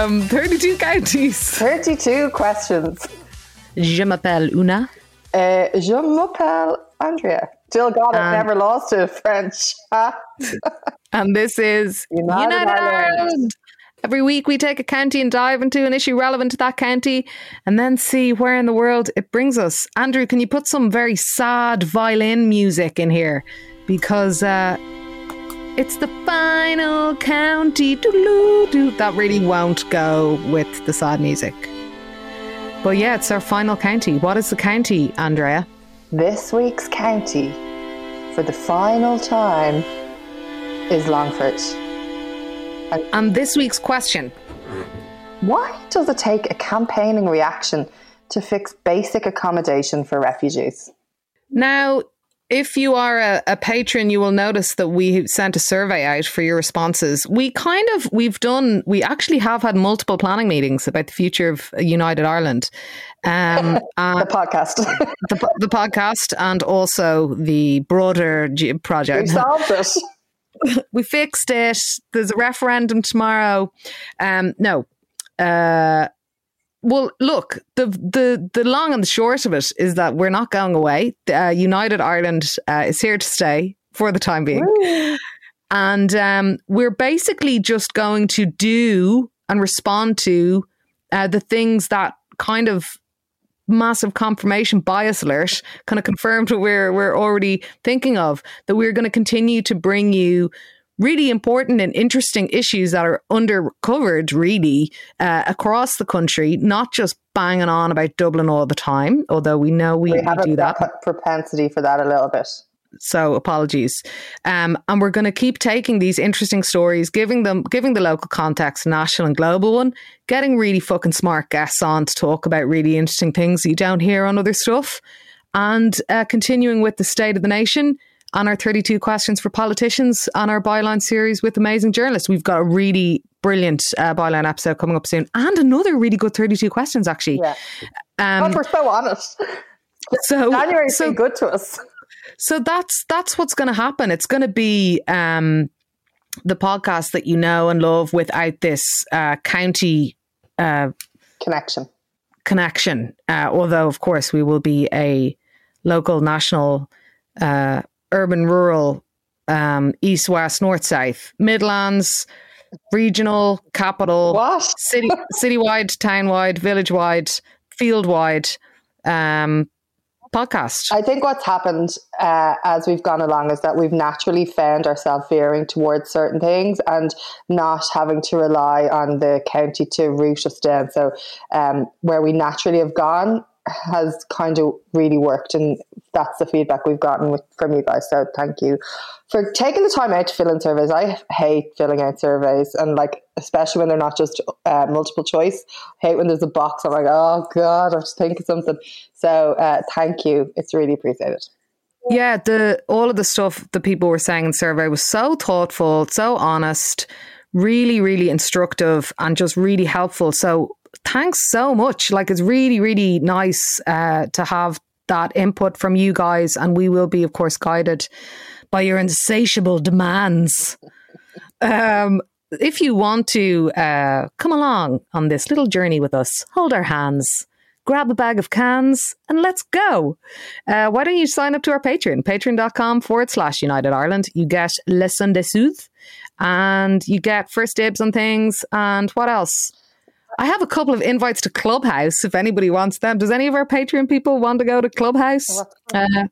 Um, 32 counties. 32 questions. Je m'appelle Una. Uh, je m'appelle Andrea. Still got it, Um, never lost to a French. And this is United United, Ireland. Ireland. Every week we take a county and dive into an issue relevant to that county and then see where in the world it brings us. Andrew, can you put some very sad violin music in here? Because uh, it's the final county. That really won't go with the sad music. But yeah, it's our final county. What is the county, Andrea? This week's county, for the final time, is Longford. And this week's question Why does it take a campaigning reaction to fix basic accommodation for refugees? Now, if you are a, a patron, you will notice that we sent a survey out for your responses. We kind of, we've done, we actually have had multiple planning meetings about the future of United Ireland. Um, The podcast. the, the podcast and also the broader G- we solved it. we fixed it. There's a referendum tomorrow. Um, no. Uh, well, look, the the the long and the short of it is that we're not going away. Uh, United Ireland uh, is here to stay for the time being, and um, we're basically just going to do and respond to uh, the things that kind of massive confirmation bias alert kind of confirmed what we're we're already thinking of that we're going to continue to bring you really important and interesting issues that are undercovered really uh, across the country not just banging on about Dublin all the time although we know we, We have do a that propensity for that a little bit. so apologies um, and we're going to keep taking these interesting stories giving them giving the local context national and global one getting really fucking smart guests on to talk about really interesting things you don't hear on other stuff and uh, continuing with the state of the nation on our 32 questions for politicians on our byline series with amazing journalists we've got a really brilliant uh, byline episode coming up soon and another really good 32 questions actually Yeah. um, we're so honest. so January's so good to us. so that's that's what's going to happen. It's going to be um, the podcast that you know and love without this uh, county uh, Connection. connection. Uh, although, of course, we will be a local, national, uh, urban, rural, um, east, west, north, south, Midlands, regional, capital, What? city, citywide, townwide, village-wide, field-wide um, podcast. I think what's happened uh, as we've gone along is that we've naturally found ourselves veering towards certain things and not having to rely on the county to root us down. So, um, where we naturally have gone has kind of really worked, and that's the feedback we've gotten with, from you guys. So, thank you for taking the time out to fill in surveys. I hate filling out surveys, and like especially when they're not just uh, multiple choice. I hate when there's a box. I'm like, oh god, I have to think of something. So, uh, thank you. It's really appreciated. Yeah, the all of the stuff that people were saying in survey was so thoughtful, so honest, really, really instructive, and just really helpful. So thanks so much. Like it's really, really nice uh, to have that input from you guys, and we will be, of course, guided by your insatiable demands. Um, if you want to uh, come along on this little journey with us, hold our hands, grab a bag of cans, and let's go. Uh, why don't you sign up to our Patreon, patreon.com forward slash United Ireland. You get Lesson de Sooth and you get first dibs on things. And what else? I have a couple of invites to Clubhouse if anybody wants them. Does any of our Patreon people want to go to Clubhouse? Uh,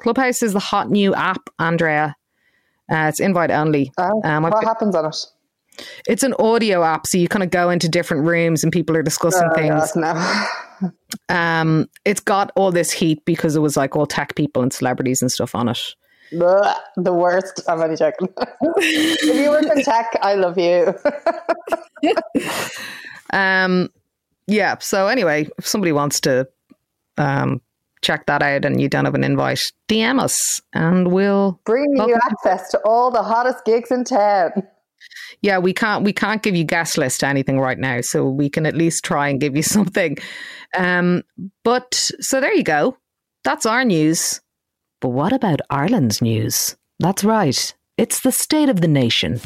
Clubhouse is the hot new app, Andrea. Uh, it's invite only. Oh, Um, what happens on it? It's an audio app, so you kind of go into different rooms and people are discussing Oh, things. God, no. Um, it's got all this heat because it was like all tech people and celebrities and stuff on it. Blech, the worst. I'm only joking. if you work in tech, I love you. Um, yeah. So anyway, if somebody wants to um, check that out and you don't have an invite, DM us and we'll. bring you access to all the hottest gigs in town. Yeah, we can't we can't give you guest list to anything right now, so we can at least try and give you something. Um, but so there you go. That's our news. But what about Ireland's news? That's right. It's the state of the nation.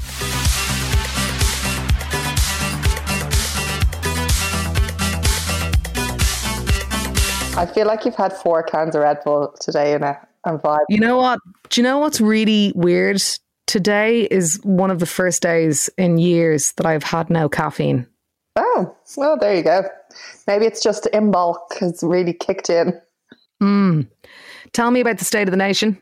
I feel like you've had four cans of Red Bull today and I'm vibe. You know what? Do you know what's really weird? Today is one of the first days in years that I've had no caffeine. Oh, well, there you go. Maybe it's just in bulk has really kicked in. Mm. Tell me about the state of the nation.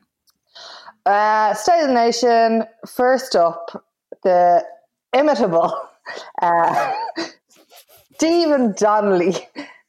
Uh, state of the nation. First up, the imitable uh, Stephen Donnelly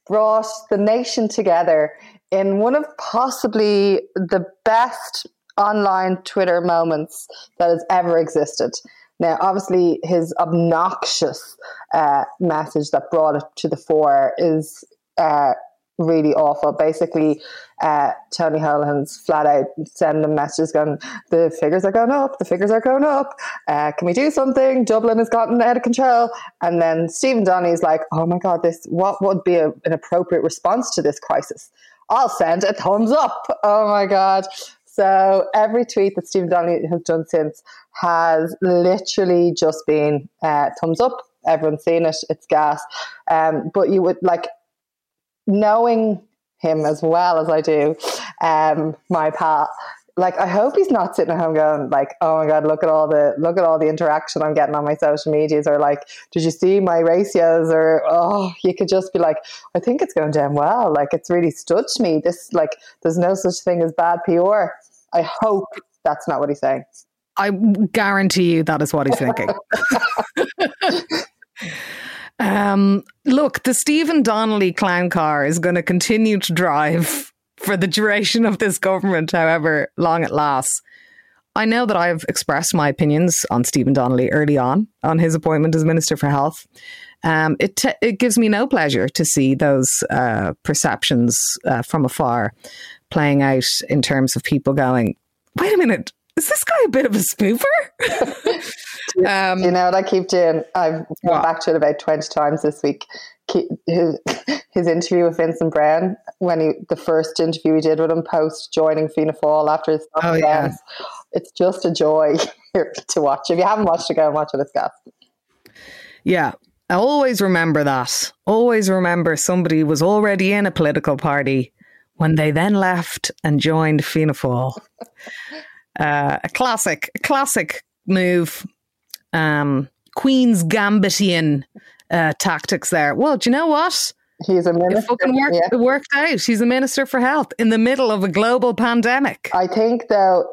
brought the nation together in one of possibly the best online Twitter moments that has ever existed. Now, obviously, his obnoxious uh, message that brought it to the fore is uh, really awful. Basically, uh, Tony Holohan's flat out sending messages going, the figures are going up, the figures are going up. Uh, can we do something? Dublin has gotten out of control. And then Stephen Donnelly is like, oh my God, this what would be a, an appropriate response to this crisis? I'll send a thumbs up. Oh my God. So every tweet that Stephen Donnelly has done since has literally just been uh, thumbs up. Everyone's seen it. It's gas. Um, but you would like knowing him as well as I do, um, my pal. Like I hope he's not sitting at home going like, "Oh my god, look at all the look at all the interaction I'm getting on my social medias," or like, "Did you see my ratios?" Or oh, you could just be like, "I think it's going down well. Like it's really stood to me. This like, there's no such thing as bad PR." I hope that's not what he's saying. I guarantee you that is what he's thinking. um, look, the Stephen Donnelly clown car is going to continue to drive for the duration of this government, however long it lasts. I know that I've expressed my opinions on Stephen Donnelly early on on his appointment as Minister for Health. Um, it it gives me no pleasure to see those uh, perceptions uh, from afar playing out in terms of people going, wait a minute, is this guy a bit of a spoofer? um, you know what I keep doing? I've gone back to it about 20 times this week. His, his interview with Vincent Browne, when he the first interview he did with him post joining Fianna Fáil after his oh, yeah. it's just a joy to watch. If you haven't watched it, go and watch it. It's gas. Yeah, I always remember that. Always remember somebody was already in a political party when they then left and joined Fianna Fáil. Uh, a classic, a classic move. Um, Queen's Gambitian uh, tactics there. Well, do you know what? He's a minister. It fucking worked, yeah. it worked out. He's a minister for health in the middle of a global pandemic. I think, though,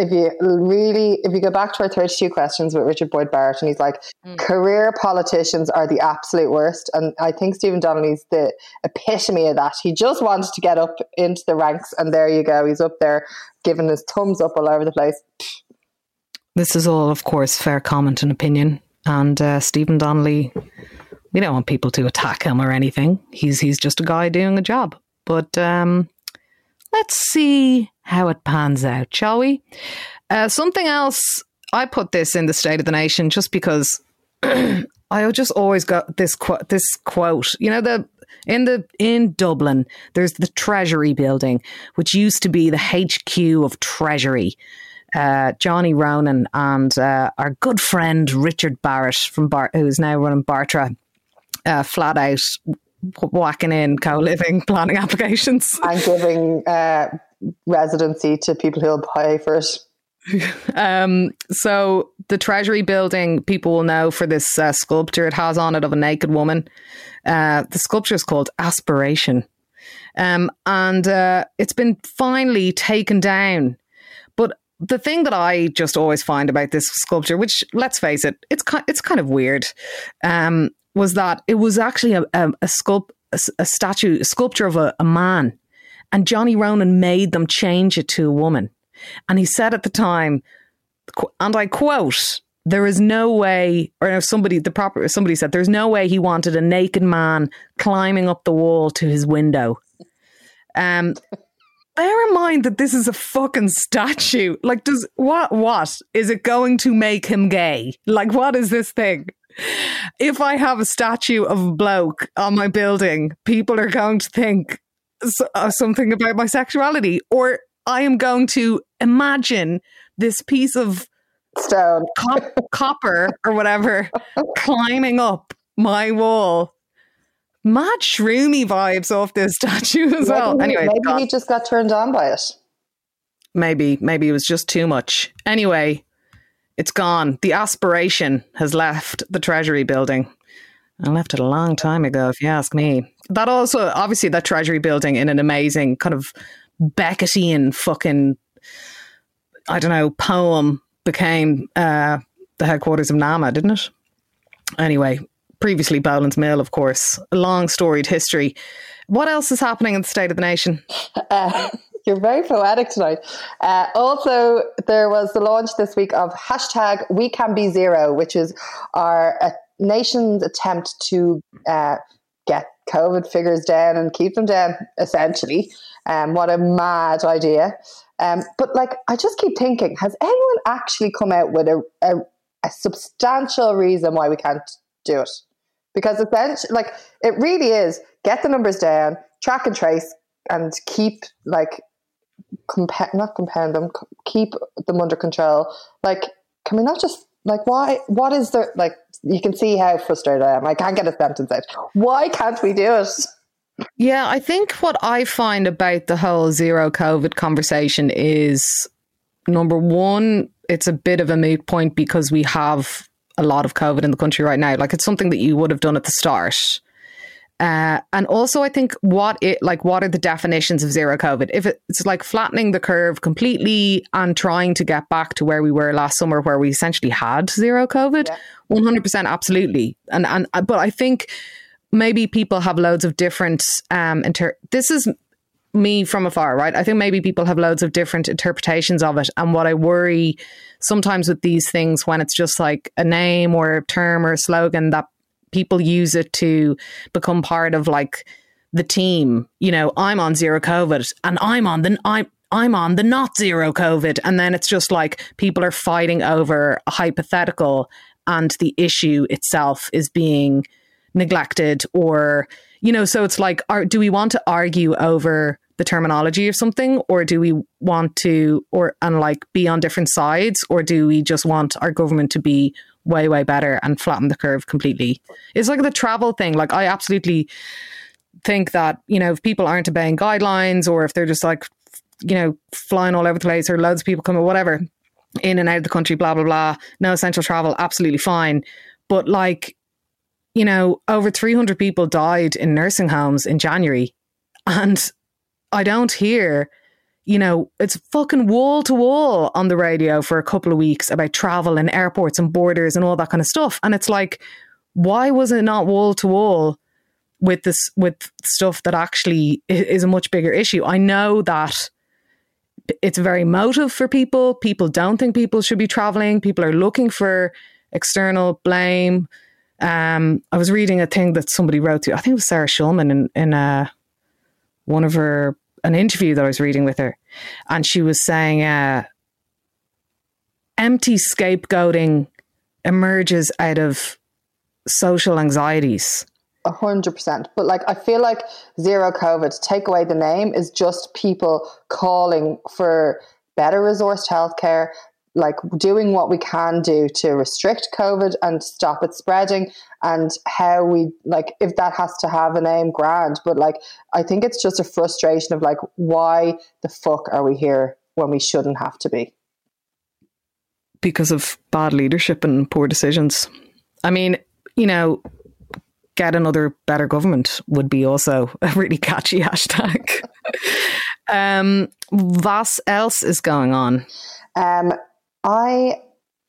if you really, if you go back to our 32 questions with Richard Boyd Barrett, and he's like, mm. career politicians are the absolute worst. And I think Stephen Donnelly's the epitome of that. He just wanted to get up into the ranks, and there you go. He's up there giving his thumbs up all over the place. This is all, of course, fair comment and opinion. And uh, Stephen Donnelly, we don't want people to attack him or anything. He's he's just a guy doing a job. But um, let's see how it pans out, shall we? Uh, something else, I put this in the State of the Nation just because I just always got this quote. This quote, you know, the in the in Dublin, there's the Treasury building, which used to be the HQ of Treasury. Uh, Johnny Ronan and uh, our good friend Richard Barrett from Bar- who's now running Bartra, uh, flat out whacking in co-living planning applications and giving uh, residency to people who'll pay for it. Um, so the Treasury building, people will know for this uh, sculpture it has on it of a naked woman. Uh, the sculpture is called Aspiration, um, and uh, it's been finally taken down. But the thing that I just always find about this sculpture, which let's face it, it's it's kind of weird, um, was that it was actually a, a, a a, a, statue, a sculpture of a, a man, and Johnny Ronan made them change it to a woman. And he said at the time, and I quote, there is no way, or somebody, the proper, somebody said, there's no way he wanted a naked man climbing up the wall to his window. Um, bear in mind that this is a fucking statue. Like, does what, what is it going to make him gay? Like, what is this thing? if I have a statue of a bloke on my building, people are going to think Uh, something about my sexuality, or I am going to imagine this piece of stone, cop- copper, or whatever, climbing up my wall mad shroomy vibes off this statue as well. Anyway, maybe he just got turned on by it. maybe maybe it was just too much. Anyway, it's gone. The aspiration has left the Treasury building. I left it a long time ago, if you ask me. That also, obviously, that Treasury building in an amazing kind of Beckettian fucking, I don't know, poem became uh, the headquarters of NAMA, didn't it? Anyway, previously Boland's Mill, of course. Long storied history. What else is happening in the state of the nation? Uh, you're very poetic tonight. Uh, also, there was the launch this week of hashtag We Can Be Zero, which is our uh, nation's attempt to uh, get COVID figures down and keep them down, essentially. Um, what a mad idea. Um, but, like, I just keep thinking has anyone actually come out with a, a, a substantial reason why we can't do it? Because essentially, like, it really is get the numbers down, track and trace, and keep, like, compa- not compound them, keep them under control. Like, can we not just like why? What is there? Like, you can see how frustrated I am. I can't get a sentence out. Why can't we do it? Yeah, I think what I find about the whole zero COVID conversation is number one, it's a bit of a moot point because we have a lot of COVID in the country right now. Like it's something that you would have done at the start. Uh, and also, I think what it like, what are the definitions of zero COVID? If it's like flattening the curve completely and trying to get back to where we were last summer, where we essentially had zero COVID, one hundred percent, absolutely. And and uh, but I think maybe people have loads of different um inter- this is me from afar right i think maybe people have loads of different interpretations of it and what i worry sometimes with these things when it's just like a name or a term or a slogan that people use it to become part of like the team you know i'm on zero covid and i'm on the i'm I'm on the not zero COVID. And then it's just like people are fighting over a hypothetical and the issue itself is being neglected or you know so it's like are, do we want to argue over the terminology of something or do we want to or and like be on different sides or do we just want our government to be way way better and flatten the curve completely. It's like the travel thing. Like i absolutely think that you know if people aren't obeying guidelines or if they're just like you know flying all over the place or loads of people coming whatever in and out of the country blah blah blah no essential travel absolutely fine. But like you know, over 300 people died in nursing homes in January. And I don't hear, you know, it's fucking wall to wall on the radio for a couple of weeks about travel and airports and borders and all that kind of stuff. And it's like, why was it not wall to wall with this, with stuff that actually is a much bigger issue? I know that it's very motive for people. People don't think people should be traveling. People are looking for external blame. Um, I was reading a thing that somebody wrote to. I think it was Sarah Schulman in in uh, one of her an interview that I was reading with her, and she was saying uh, empty scapegoating emerges out of social anxieties. A hundred percent. But like, I feel like zero COVID, take away the name, is just people calling for better resourced healthcare, like doing what we can do to restrict COVID and stop it spreading, and how we like if that has to have a name, grand. But like, I think it's just a frustration of like, why the fuck are we here when we shouldn't have to be? Because of bad leadership and poor decisions. I mean, you know, get another better government would be also a really catchy hashtag. um, what else is going on? Um, I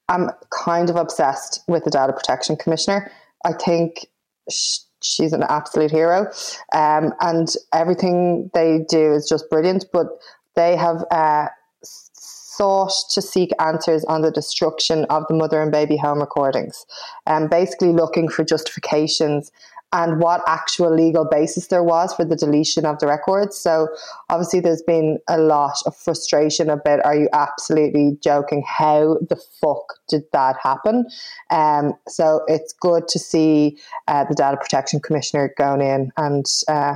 am kind of obsessed with the data protection commissioner. I think she's an absolute hero, um, and everything they do is just brilliant. But they have uh, sought to seek answers on the destruction of the mother and baby home recordings, and um, basically looking for justifications and what actual legal basis there was for the deletion of the records. So obviously there's been a lot of frustration about are you absolutely joking? How the fuck did that happen? Um, so it's good to see uh, the data protection commissioner going in and uh,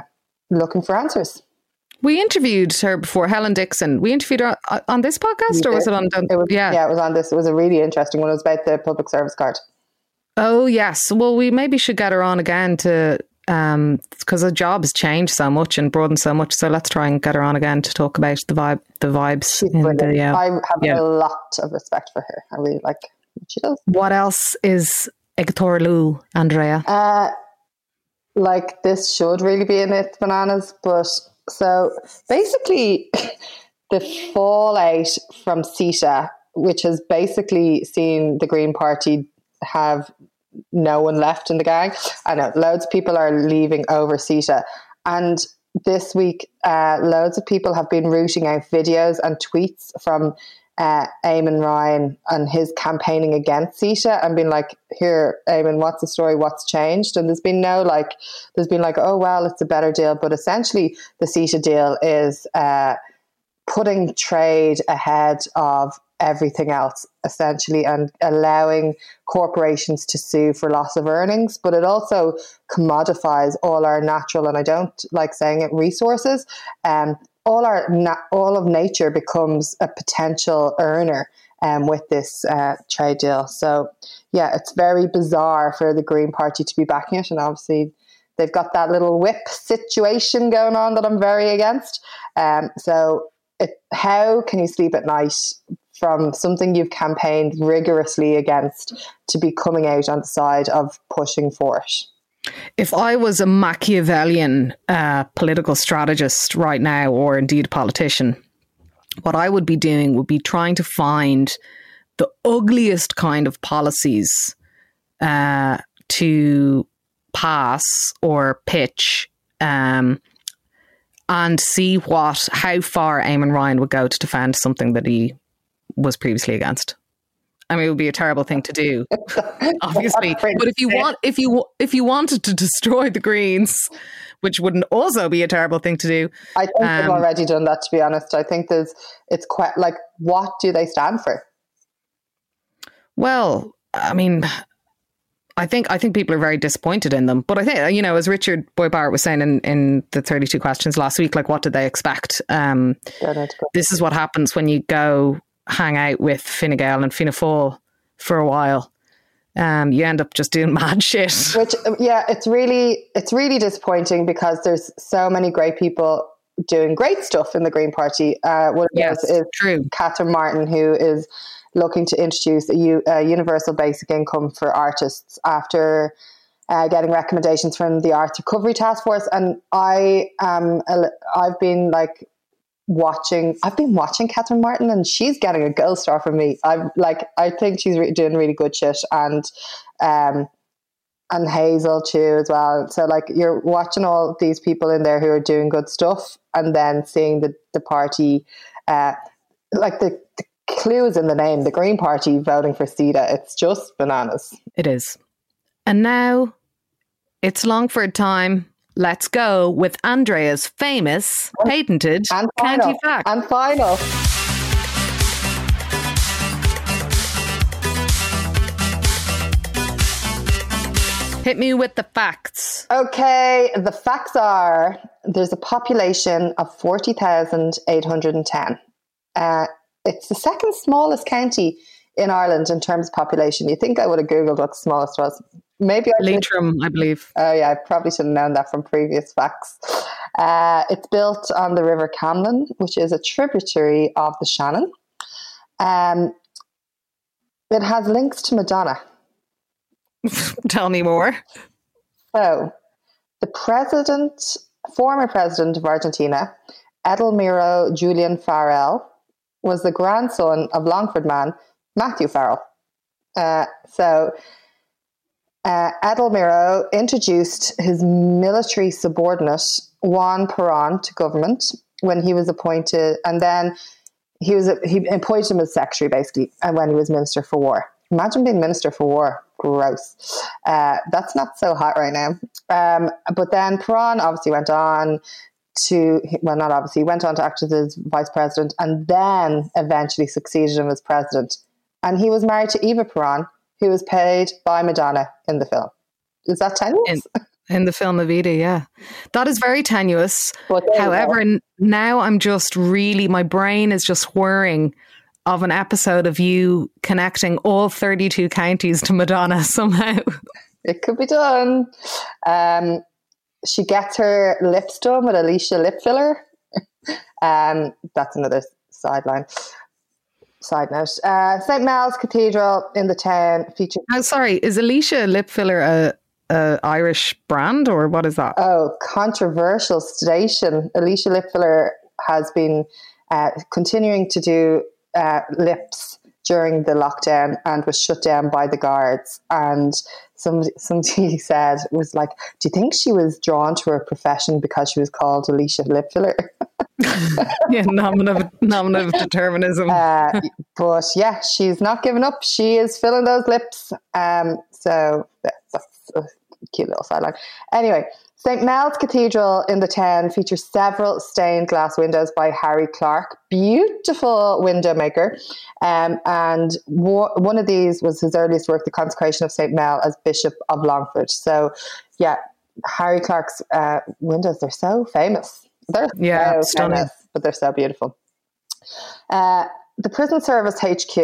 looking for answers. We interviewed her before, Helen Dixon. We interviewed her on this podcast, or was it on? It was, yeah. yeah, it was on this. It was a really interesting one. It was about the public service card. Oh yes. Well, we maybe should get her on again to um, because her job has changed so much and broadened so much. So let's try and get her on again to talk about the vibe, the vibes. The, yeah. I have Yeah. a lot of respect for her. I really like what she does. What else is Lu, Andrea? Uh, like this should really be in it, bananas. But so basically, the fallout from CETA, which has basically seen the Green Party have no one left in the gang. I know loads of people are leaving over CETA, and this week, uh, loads of people have been rooting out videos and tweets from uh, Eamon Ryan and his campaigning against CETA and been like, here, Eamon, what's the story? What's changed? And there's been no like, there's been like, oh, well, it's a better deal. But essentially, the CETA deal is uh, putting trade ahead of everything else, essentially, and allowing corporations to sue for loss of earnings. But it also commodifies all our natural, and I don't like saying it, resources. Um, all our all of nature becomes a potential earner um, with this uh, trade deal. So yeah, it's very bizarre for the Green Party to be backing it, and obviously they've got that little whip situation going on that I'm very against. Um, so it, how can you sleep at night from something you've campaigned rigorously against to be coming out on the side of pushing for it? If I was a Machiavellian uh, political strategist right now, or indeed a politician, what I would be doing would be trying to find the ugliest kind of policies uh, to pass or pitch um, and see what how far Eamon Ryan would go to defend something that he was previously against. I mean, it would be a terrible thing to do, obviously. But if you want, if you if you wanted to destroy the Greens, which wouldn't also be a terrible thing to do, I think they've Um, already done that. To be honest, I think there's it's quite like what do they stand for? well, I mean, I think I think people are very disappointed in them. But I think you know, as Richard Boyd Barrett was saying in in the thirty two questions last week, like what did they expect? Um, Don't know to go- this is what happens when you go hang out with Fine Gael and Fianna Fáil for a while. Um, you end up just doing mad shit. Which yeah, it's really it's really disappointing because there's so many great people doing great stuff in the Green Party. Uh, one of Yes, those is true. Catherine Martin, who is looking to introduce a, u- a universal basic income for artists after uh, getting recommendations from the Arts Recovery Task Force. And I um I've been like watching I've been watching Catherine Martin and she's getting a gold star from me. I'm like I think she's re- doing really good shit and um and Hazel too as well. So like you're watching all these people in there who are doing good stuff and then seeing the the party uh like the, the clues in the name, the Green Party voting for CETA. It's just bananas. It is. And now it's Longford time. Let's go with Andrea's famous patented And county final. fact. And final. Hit me with the facts. Okay, the facts are there's a population of 40,810. Uh, it's the second smallest county in Ireland in terms of population. You think I would have Googled what the smallest was. Maybe I. Leitrim, I believe. Oh, yeah, I probably should have known that from previous facts. Uh, it's built on the River Camlin, which is a tributary of the Shannon. Um, it has links to Madonna. Tell me more. So, the president, former president of Argentina, Edelmiro Julian Farrell, was the grandson of Longford man Matthew Farrell. Uh, so, uh, Edelmiro introduced his military subordinate Juan Perón to government when he was appointed, and then he was he appointed him as secretary basically, and when he was minister for war. Imagine being minister for war. Gross. Uh, that's not so hot right now. Um, but then Perón obviously went on to, well, not obviously, went on to act as vice president and then eventually succeeded him as president. And he was married to Eva Perón, who was paid by Madonna in the film. Is that tenuous? In- In the film Evita, yeah. That is very tenuous. However, n- now I'm just really, my brain is just whirring of an episode of you connecting all 32 counties to Madonna somehow. it could be done. Um, she gets her lips done with Alicia lip filler. um, that's another sideline. Side note: uh, St Mel's Cathedral in the town features. Oh, sorry, is Alicia lip filler a, a Irish brand or what is that? Oh, controversial station. Alicia lip filler has been uh, continuing to do uh, lips during the lockdown and was shut down by the guards. And somebody, somebody said was like, "Do you think she was drawn to her profession because she was called Alicia Lip Filler?" yeah, nominative, determinism. Uh, but yeah, she's not giving up. She is filling those lips. Um, so that's a cute little sideline. Anyway, St. Mel's Cathedral in the town features several stained glass windows by Harry Clarke, beautiful window maker. Um, and one of these was his earliest work, The Consecration of St. Mel as Bishop of Longford. So, yeah, Harry Clarke's uh, windows, they're so famous. They're yeah, so stunning. But they're so beautiful. Uh, the Prison Service HQ,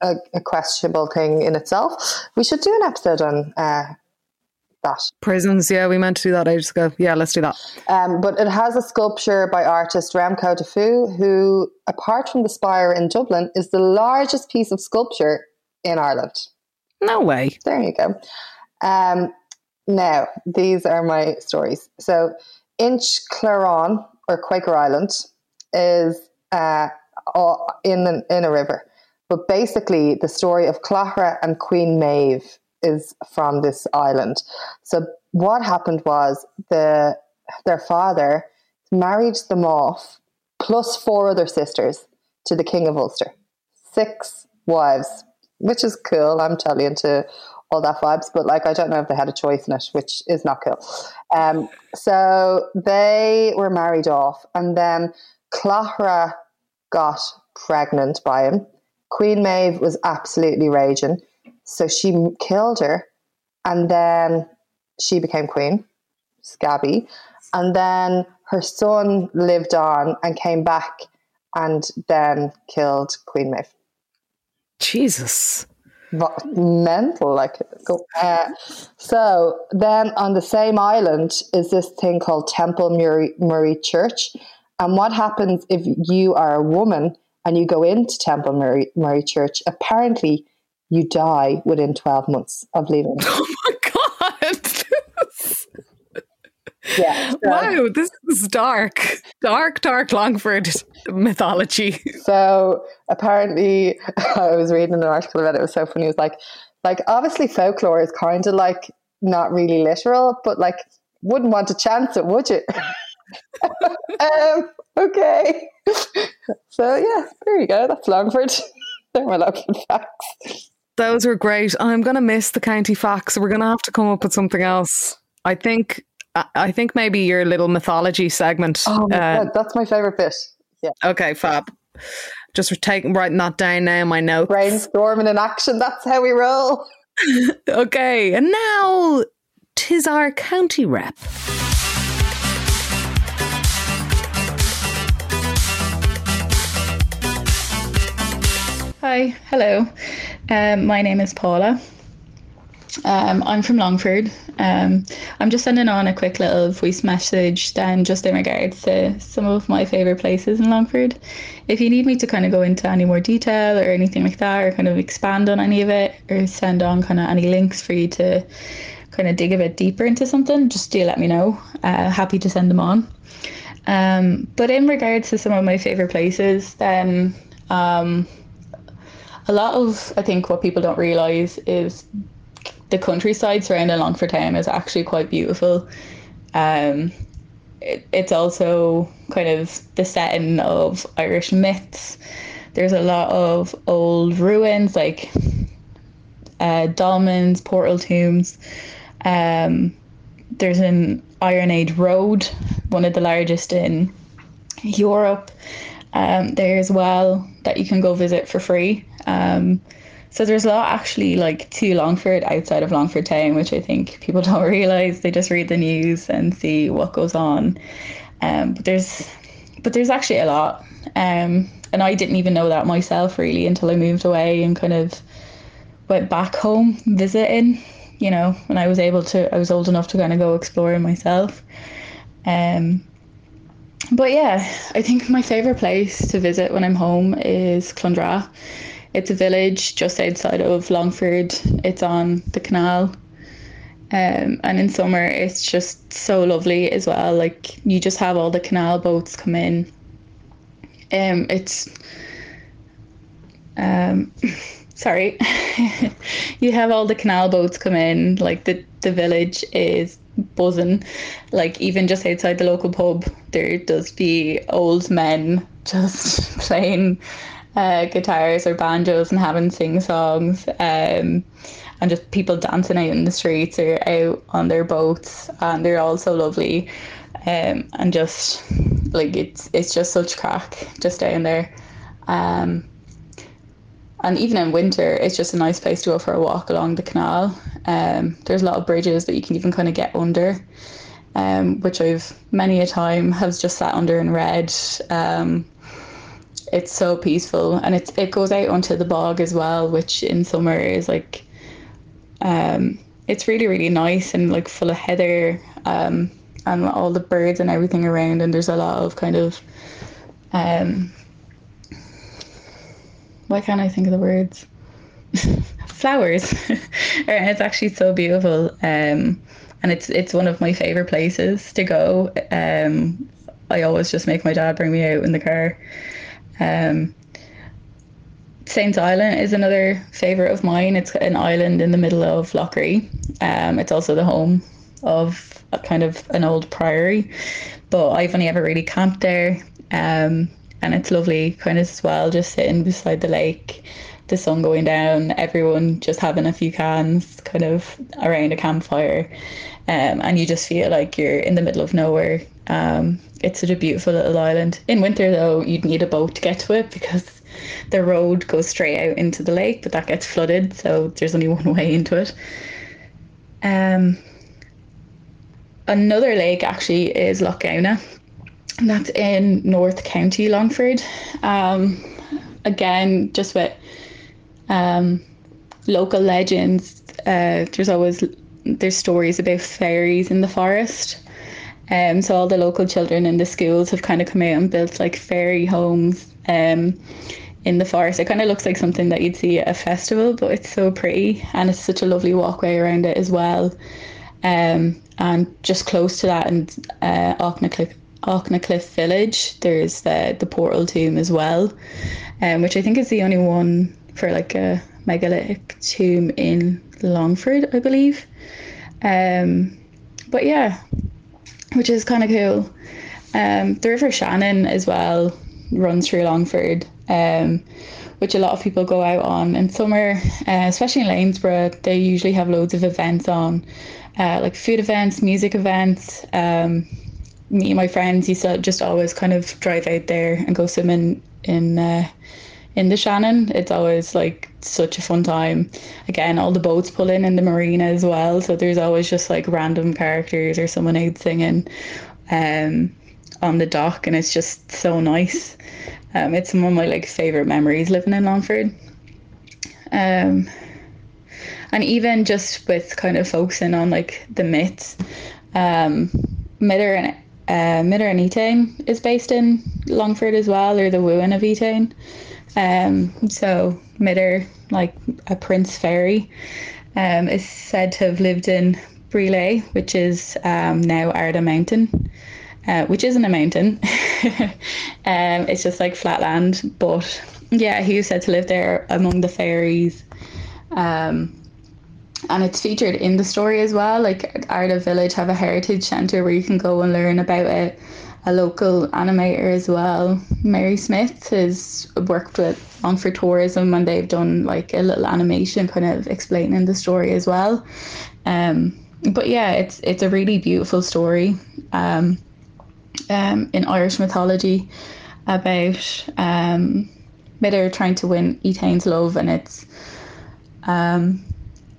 a, a, questionable thing in itself. We should do an episode on uh, that. Prisons, yeah, we meant to do that ages ago. Yeah, let's do that. Um, but it has a sculpture by artist Remco de Fouw, who, apart from the spire in Dublin, is the largest piece of sculpture in Ireland. No way. There you go. Um, now, these are my stories. So, Inchcleraun, or Quaker Island, is uh, in, in a river. But basically, the story of Clara and Queen Maeve is from this island. So what happened was the their father married them off plus four other sisters to the King of Ulster. Six wives, which is cool. I'm totally into all that vibes, but like I don't know if they had a choice in it, which is not cool. Um, so they were married off, and then Clara got pregnant by him. Queen Maeve was absolutely raging. So she killed her, and then she became queen, Scabby, and then her son lived on and came back, and then killed Queen Maeve. Jesus. Mental like uh, so then on the same island is this thing called temple Murray Church and what happens if you are a woman and you go into Templemurray Murray Church apparently you die within 12 months of leaving. Oh my God. Yeah. So, wow, this is dark. Dark, dark Longford mythology. So apparently, I was reading an article about it. It was so funny. It was like, like obviously folklore is kind of like not really literal, but like wouldn't want to chance it, would you? um, okay. So yeah, there you go. That's Longford. They're my Longford facts. Those were great. I'm going to miss the county facts. We're going to have to come up with something else. I think. I think maybe your little mythology segment. Oh, my uh, God, that's my favorite bit. Yeah. Okay, fab. Just taking writing that down now in my notes. Brainstorming in action. That's how we roll. okay, and now tis our county rep. Hi, hello. Um, my name is Paula. Um, I'm from Longford. Um, I'm just sending on a quick little voice message then just in regards to some of my favourite places in Longford. If you need me to kind of go into any more detail or anything like that, or kind of expand on any of it, or send on kind of any links for you to kind of dig a bit deeper into something, just do let me know. Uh, happy to send them on. Um, but in regards to some of my favourite places, then um, a lot of I think what people don't realize is the countryside surrounding Longford Town is actually quite beautiful. Um, it, it's also kind of the setting of Irish myths. There's a lot of old ruins like uh, dolmens, portal tombs. Um, there's an Iron Age road, one of the largest in Europe. Um, there as well that you can go visit for free. Um, so there's a lot actually like to Longford outside of Longford town, which I think people don't realise. They just read the news and see what goes on. Um, but there's but there's actually a lot. Um, and I didn't even know that myself really until I moved away and kind of went back home visiting you know, when I was able to, I was old enough to kind of go exploring myself. Um, but yeah, I think my favourite place to visit when I'm home is Clondra. It's a village just outside of Longford. It's on the canal. Um, and in summer, it's just so lovely as well. Like you just have all the canal boats come in. Um, it's um, sorry, you have all the canal boats come in. Like the the village is buzzing. Like even just outside the local pub, there does be old men just playing uh, guitars or banjos and having sing songs. Um, and just people dancing out in the streets or out on their boats, and they're all so lovely. Um, and just like it's it's just such crack just down there. Um, and even in winter, it's just a nice place to go for a walk along the canal. Um, there's a lot of bridges that you can even kind of get under, um, which I've many a time have just sat under and read. Um, it's so peaceful, and it it goes out onto the bog as well, which in summer is like, um, it's really really nice and like full of heather, um, and all the birds and everything around, and there's a lot of kind of, um, why can't I think of the words? Flowers. it's actually so beautiful. Um, and it's it's one of my favorite places to go. Um, I always just make my dad bring me out in the car. Um, Saints Island is another favorite of mine. It's an island in the middle of Lough Ree. Um, it's also the home of a kind of an old priory, but I've only ever really camped there. Um, and it's lovely kind of as well just sitting beside the lake the sun going down everyone just having a few cans kind of around a campfire um, and you just feel like you're in the middle of nowhere um, it's such a beautiful little island in winter though you'd need a boat to get to it because the road goes straight out into the lake but that gets flooded so there's only one way into it um, another lake actually is Lough Gowna that's in North County Longford. Um, again, just with um, local legends, uh, there's always there's stories about fairies in the forest. Um, so all the local children in the schools have kind of come out and built like fairy homes um, in the forest. It kind of looks like something that you'd see at a festival, but it's so pretty and it's such a lovely walkway around it as well. Um, and just close to that and uh, Aughnacliffe Aughnacliffe Village, there's the the portal tomb as well, um, which I think is the only one for like a megalithic tomb in Longford, I believe. Um, but yeah, which is kind of cool. Um, the River Shannon as well runs through Longford, um, which a lot of people go out on in summer, uh, especially in Lanesborough. They usually have loads of events on, uh, like food events, music events. Um, me and my friends used to just always kind of drive out there and go swimming in uh, in the Shannon. It's always like such a fun time. Again, all the boats pull in in the marina as well, so there's always just like random characters or someone out singing um, on the dock, and it's just so nice. Um, it's one of my like favorite memories living in Longford. Um, and even just with kind of focusing on like the myths, um, Midir and uh, Midir and Etain is based in Longford as well, or the Wooing of Etain. Um, so Midir, like a prince fairy, um, is said to have lived in Bree which is um, now Ardagh Mountain, uh, which isn't a mountain. um, it's just like flat land. But yeah, he was said to live there among the fairies. Um, and it's featured in the story as well. Like Ardagh Village have a heritage centre where you can go and learn about it. A local animator as well, Mary Smith, has worked with On for Tourism and they've done like a little animation kind of explaining the story as well. Um, but yeah, it's it's a really beautiful story um, um, in Irish mythology about um, Midir trying to win Etain's love, and it's um,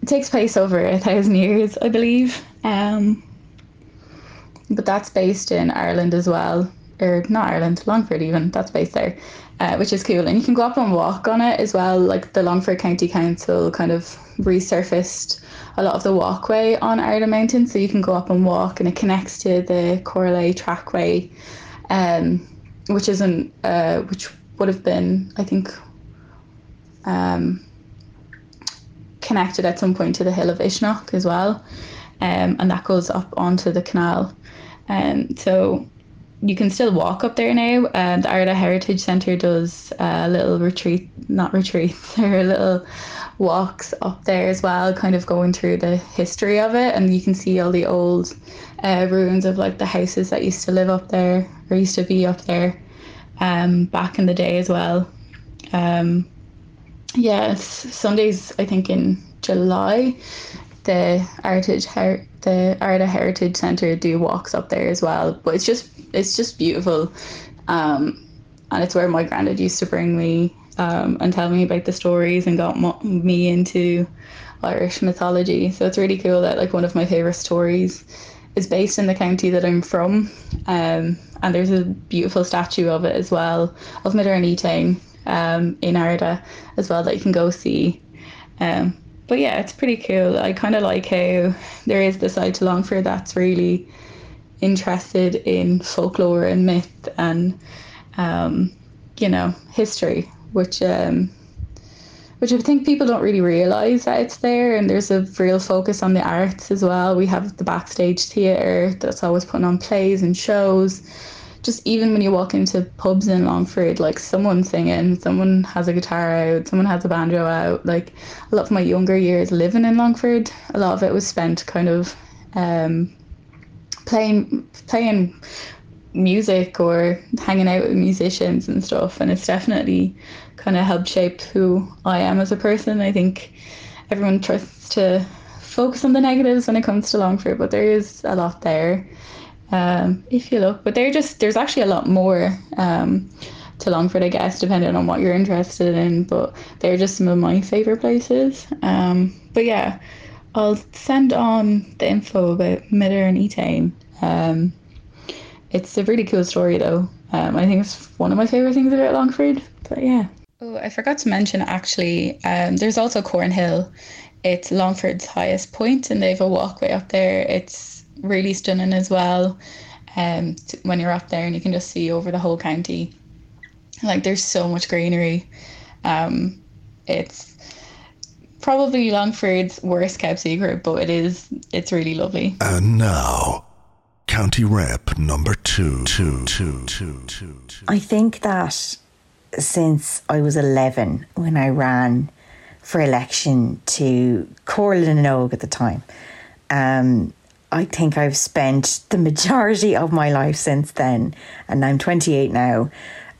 it takes place over a thousand years, I believe. Um, but that's based in Ireland as well. or not Ireland, Longford even, that's based there, uh, which is cool. And you can go up and walk on it as well. Like the Longford County Council kind of resurfaced a lot of the walkway on Ardagh Mountain, so you can go up and walk, and it connects to the Corlea trackway, um, which isn't, uh, which would have been, I think, um, connected at some point to the Hill of Uisneach as well, um, and that goes up onto the canal. And um, so you can still walk up there now. And the Ardagh Heritage Centre does a little retreat, not retreats, there are little walks up there as well, kind of going through the history of it. And you can see all the old uh, ruins of like the houses that used to live up there or used to be up there um, back in the day as well. Um, yeah, Sundays, I think in July, the Heritage Her- the Ardagh Heritage Centre do walks up there as well. But it's just it's just beautiful, um, and it's where my granddad used to bring me um, and tell me about the stories and got me into Irish mythology. So it's really cool that like one of my favorite stories is based in the county that I'm from, um, and there's a beautiful statue of it as well of Midir um, in Ardagh as well that you can go see. Um, but yeah, it's pretty cool. I kind of like how there is the side to Longford that's really interested in folklore and myth and um, you know history, which um, which I think people don't really realise that it's there. And there's a real focus on the arts as well. We have the backstage theatre that's always putting on plays and shows just even when you walk into pubs in Longford, like someone's singing, someone has a guitar out, someone has a banjo out. Like a lot of my younger years living in Longford, a lot of it was spent kind of um, playing playing music or hanging out with musicians and stuff. And it's definitely kind of helped shape who I am as a person. I think everyone tries to focus on the negatives when it comes to Longford, but there is a lot there um, if you look. But they're just there's actually a lot more um, to Longford, I guess, depending on what you're interested in. But they're just some of my favorite places. Um, but yeah, I'll send on the info about Midir and Etain. Um, it's a really cool story, though. Um, I think it's one of my favorite things about Longford. But yeah. Oh, I forgot to mention actually. Um, there's also Cornhill. It's Longford's highest point, and they have a walkway up there. It's really stunning as well. Um, when you're up there and you can just see over the whole county, like there's so much greenery. Um, it's probably Longford's worst kept secret, but it is. It's really lovely. And now, county rep number two, two, two, two, two, two. I think that since I was 11 when I ran for election to Comhairle na nÓg at the time, um, I think I've spent the majority of my life since then, and I'm 28 now,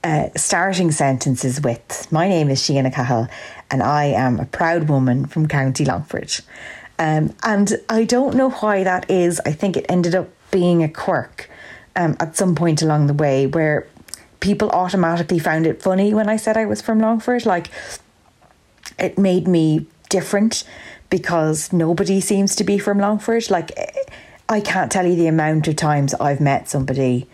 uh, starting sentences with My name is Sheena Cahill, and I am a proud woman from County Longford. Um, and I don't know why that is. I think it ended up being a quirk um, at some point along the way where people automatically found it funny when I said I was from Longford. Like, it made me different because nobody seems to be from Longford. Like, I can't tell you the amount of times I've met somebody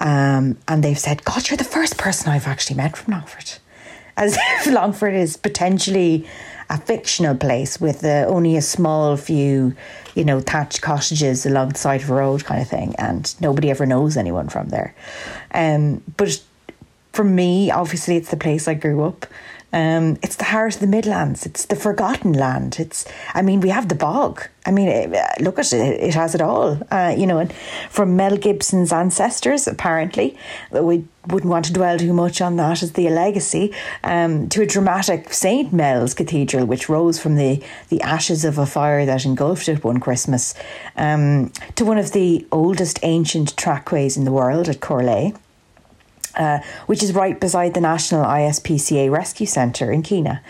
um, and they've said, God, you're the first person I've actually met from Longford. As if Longford is potentially a fictional place with uh, only a small few, you know, thatched cottages along the side of a road kind of thing, and nobody ever knows anyone from there. Um, but for me, obviously, it's the place I grew up. Um, it's the heart of the Midlands. It's the forgotten land. It's, I mean, we have the bog. I mean, it, look at it; it has it all. Uh, you know, and from Mel Gibson's ancestors, apparently, we wouldn't want to dwell too much on that as the legacy. Um, to a dramatic Saint Mel's Cathedral, which rose from the the ashes of a fire that engulfed it one Christmas, um, to one of the oldest ancient trackways in the world at Corlea uh, which is right beside the National ISPCA Rescue Centre in Keenagh.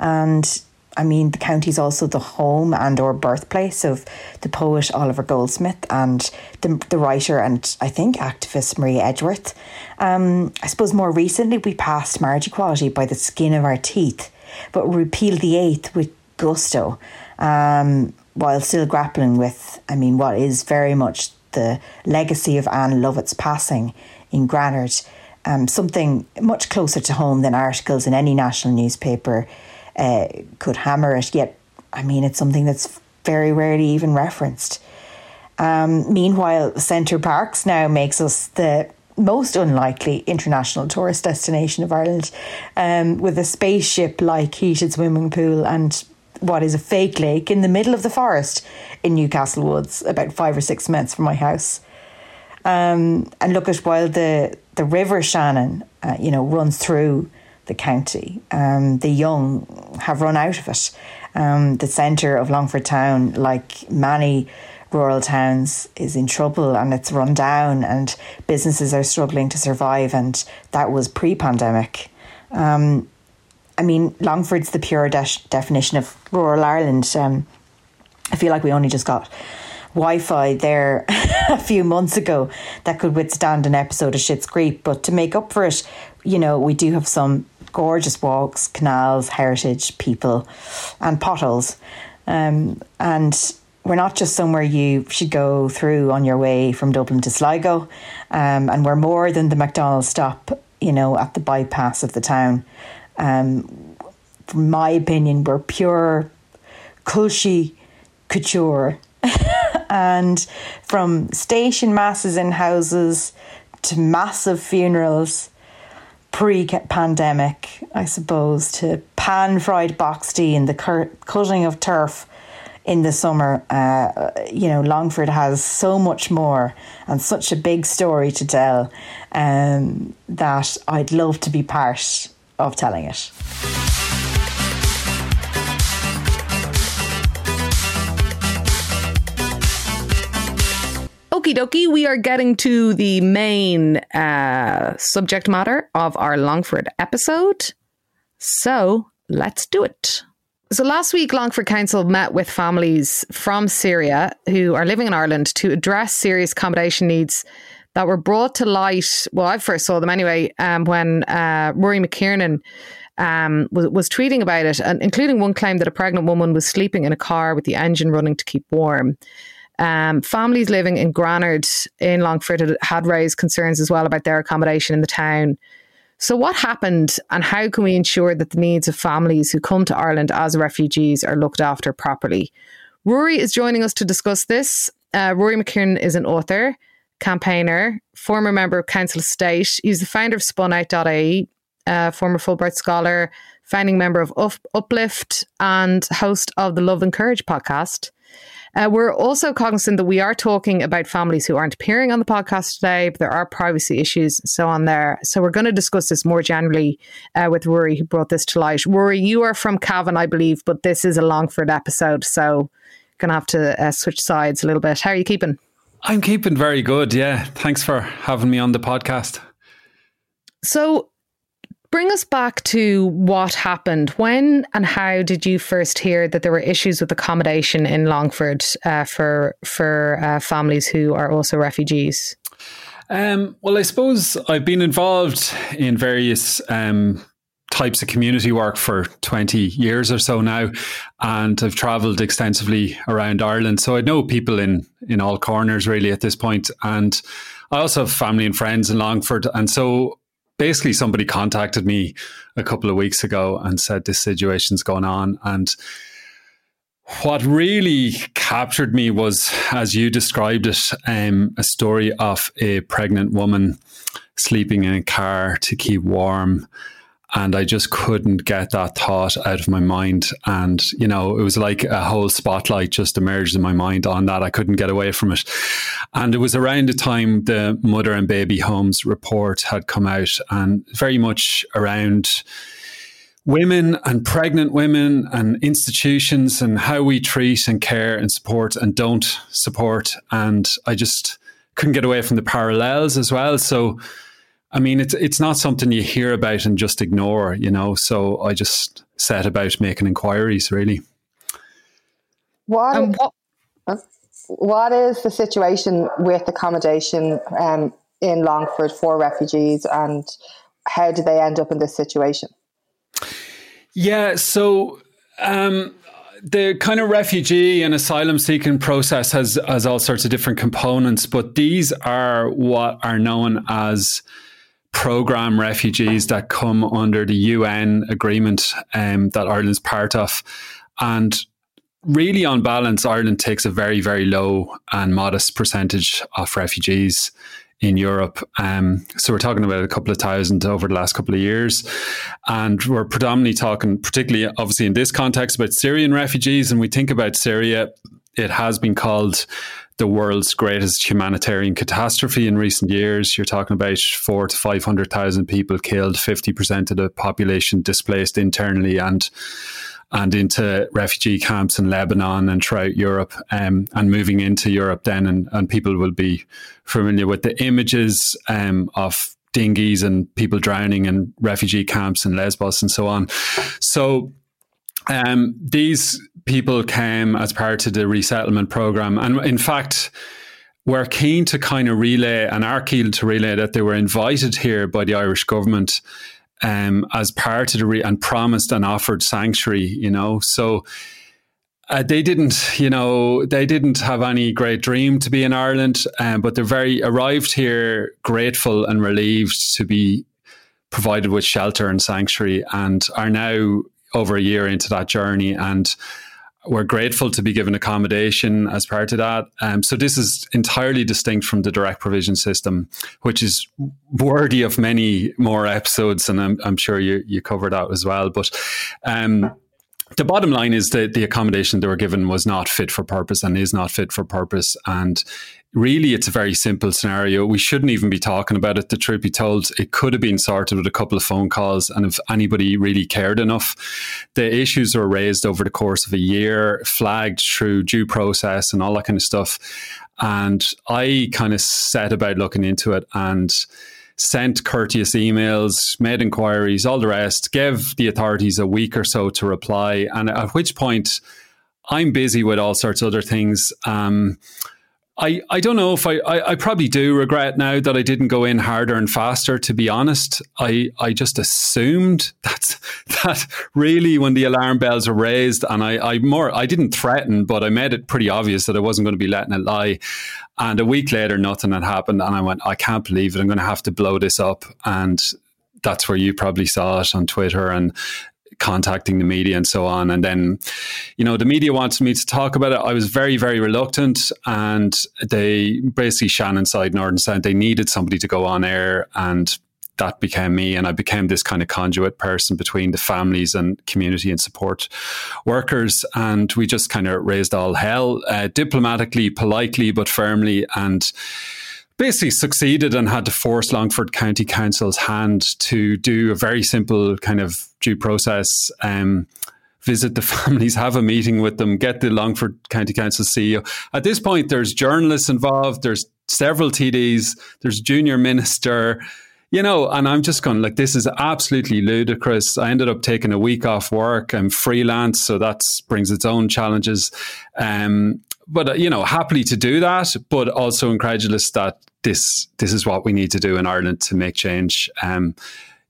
And I mean, the county is also the home and or birthplace of the poet Oliver Goldsmith and the, the writer and I think activist Maria Edgeworth. Um, I suppose more recently we passed marriage equality by the skin of our teeth, but repealed the eighth with gusto, um, while still grappling with, I mean, what is very much the legacy of Ann Lovett's passing in Granard, um, something much closer to home than articles in any national newspaper uh, could hammer it. Yet, I mean, it's something that's very rarely even referenced. Um, meanwhile, Center Parcs now makes us the most unlikely international tourist destination of Ireland, um, with a spaceship like heated swimming pool and what is a fake lake in the middle of the forest in Newcastle Woods, about five or six minutes from my house. Um, and look at while the the River Shannon, uh, you know, runs through the county. Um, the young have run out of it. Um, the centre of Longford Town, like many rural towns, is in trouble and it's run down, and businesses are struggling to survive. And that was pre-pandemic. Um, I mean, Longford's the pure de- definition of rural Ireland. Um, I feel like we only just got Wi-Fi there a few months ago that could withstand an episode of Schitt's Creek. But to make up for it, you know, we do have some gorgeous walks, canals, heritage, people, and potholes. Um, and we're not just somewhere you should go through on your way from Dublin to Sligo, um, and we're more than the McDonald's stop, you know, at the bypass of the town. Um, from my opinion, we're pure culture couture. and from station masses in houses to massive funerals pre pandemic, I suppose, to pan fried boxty and the cur- cutting of turf in the summer. Uh, you know, Longford has so much more and such a big story to tell um, that I'd love to be part of telling it. Okie dokie, we are getting to the main uh, subject matter of our Longford episode. So let's do it. So last week, Longford Council met with families from Syria who are living in Ireland to address serious accommodation needs that were brought to light. Well, I first saw them anyway um, when uh, Ruairí McKiernan um, was, was tweeting about it, and including one claim that a pregnant woman was sleeping in a car with the engine running to keep warm. Um, families living in Granard in Longford had, raised concerns as well about their accommodation in the town. So, what happened, and how can we ensure that the needs of families who come to Ireland as refugees are looked after properly? Rory is joining us to discuss this. Uh, Ruairí McKiernan is an author, campaigner, former member of Council of State. He's the founder of spunout.ie, uh, former Fulbright scholar, founding member of Uplift, and host of the Love and Courage podcast. Uh, we're also cognizant that we are talking about families who aren't appearing on the podcast today, but there are privacy issues and so on there. So we're going to discuss this more generally uh, with Rory, who brought this to light. Rory, you are from Cavan, I believe, but this is a Longford episode, so going to have to uh, switch sides a little bit. How are you keeping? I'm keeping very good. Yeah. Thanks for having me on the podcast. So bring us back to what happened. When and how did you first hear that there were issues with accommodation in Longford uh, for for uh, families who are also refugees? Um, well, I suppose I've been involved in various um, types of community work for 20 years or so now and I've traveled extensively around Ireland so I know people in in all corners really at this point and I also have family and friends in Longford and so basically somebody contacted me a couple of weeks ago and said this situation's going on. And what really captured me was as you described it um, a story of a pregnant woman sleeping in a car to keep warm and I just couldn't get that thought out of my mind. And, you know, it was like a whole spotlight just emerged in my mind on that. I couldn't get away from it. And it was around the time the Mother and Baby Homes report had come out, and very much around women and pregnant women and institutions and how we treat and care and support and don't support. And I just couldn't get away from the parallels as well. So, I mean, it's it's not something you hear about and just ignore, you know. So I just set about making inquiries, really. What, um, what, what is the situation with accommodation um, in Longford for refugees, and how did they end up in this situation? Yeah, so um, the kind of refugee and asylum seeking process has has all sorts of different components, but these are what are known as program refugees that come under the UN agreement um, that Ireland's part of, and really on balance, Ireland takes a very very low and modest percentage of refugees in Europe. Um, so we're talking about a couple of thousand over the last couple of years. And we're predominantly talking, particularly obviously in this context, about Syrian refugees. And we think about Syria, it has been called the world's greatest humanitarian catastrophe in recent years. You're talking about four to 500,000 people killed, 50% of the population displaced internally and and into refugee camps in Lebanon and throughout Europe, um, and moving into Europe then, and, and people will be familiar with the images um, of dinghies and people drowning in refugee camps in Lesbos and so on. So um, these people came as part of the resettlement program, and in fact. We're keen to kind of relay and are keen to relay that they were invited here by the Irish government um, as part of the re- and promised and offered sanctuary. You know, so uh, they didn't, you know, they didn't have any great dream to be in Ireland, um, but they're very arrived here grateful and relieved to be provided with shelter and sanctuary, and are now over a year into that journey and we're grateful to be given accommodation as part of that. Um, so this is entirely distinct from the direct provision system, which is worthy of many more episodes, and I'm, I'm sure you you cover that as well. But um, the bottom line is that the accommodation they were given was not fit for purpose and is not fit for purpose, and really it's a very simple scenario. We shouldn't even be talking about it. The truth be told, it could have been sorted with a couple of phone calls. And if anybody really cared enough, the issues were raised over the course of a year, flagged through due process and all that kind of stuff. And I kind of set about looking into it and sent courteous emails, made inquiries, all the rest, gave the authorities a week or so to reply. And at which point, I'm busy with all sorts of other things. Um, I, I don't know if I, I, I, probably do regret now that I didn't go in harder and faster, to be honest. I, I just assumed that, that really when the alarm bells were raised and I, I more, I didn't threaten, but I made it pretty obvious that I wasn't going to be letting it lie. And a week later, nothing had happened. And I went, I can't believe it. I'm going to have to blow this up. And that's where you probably saw it on Twitter. And contacting the media and so on. And then, you know, the media wanted me to talk about it. I was very, very reluctant. And they basically, Shannonside, Northern Sound they needed somebody to go on air. And that became me. And I became this kind of conduit person between the families and community and support workers. And we just kind of raised all hell, uh, diplomatically, politely, but firmly. And, basically succeeded and had to force Longford County Council's hand to do a very simple kind of due process. Um, visit the families, have a meeting with them, get the Longford County Council CEO. At this point, there's journalists involved, there's several TDs, there's junior minister, you know, and I'm just going like, this is absolutely ludicrous. I ended up taking a week off work. I'm freelance, so that brings its own challenges. Um, but you know, happily to do that, but also incredulous that this this is what we need to do in Ireland to make change. Um,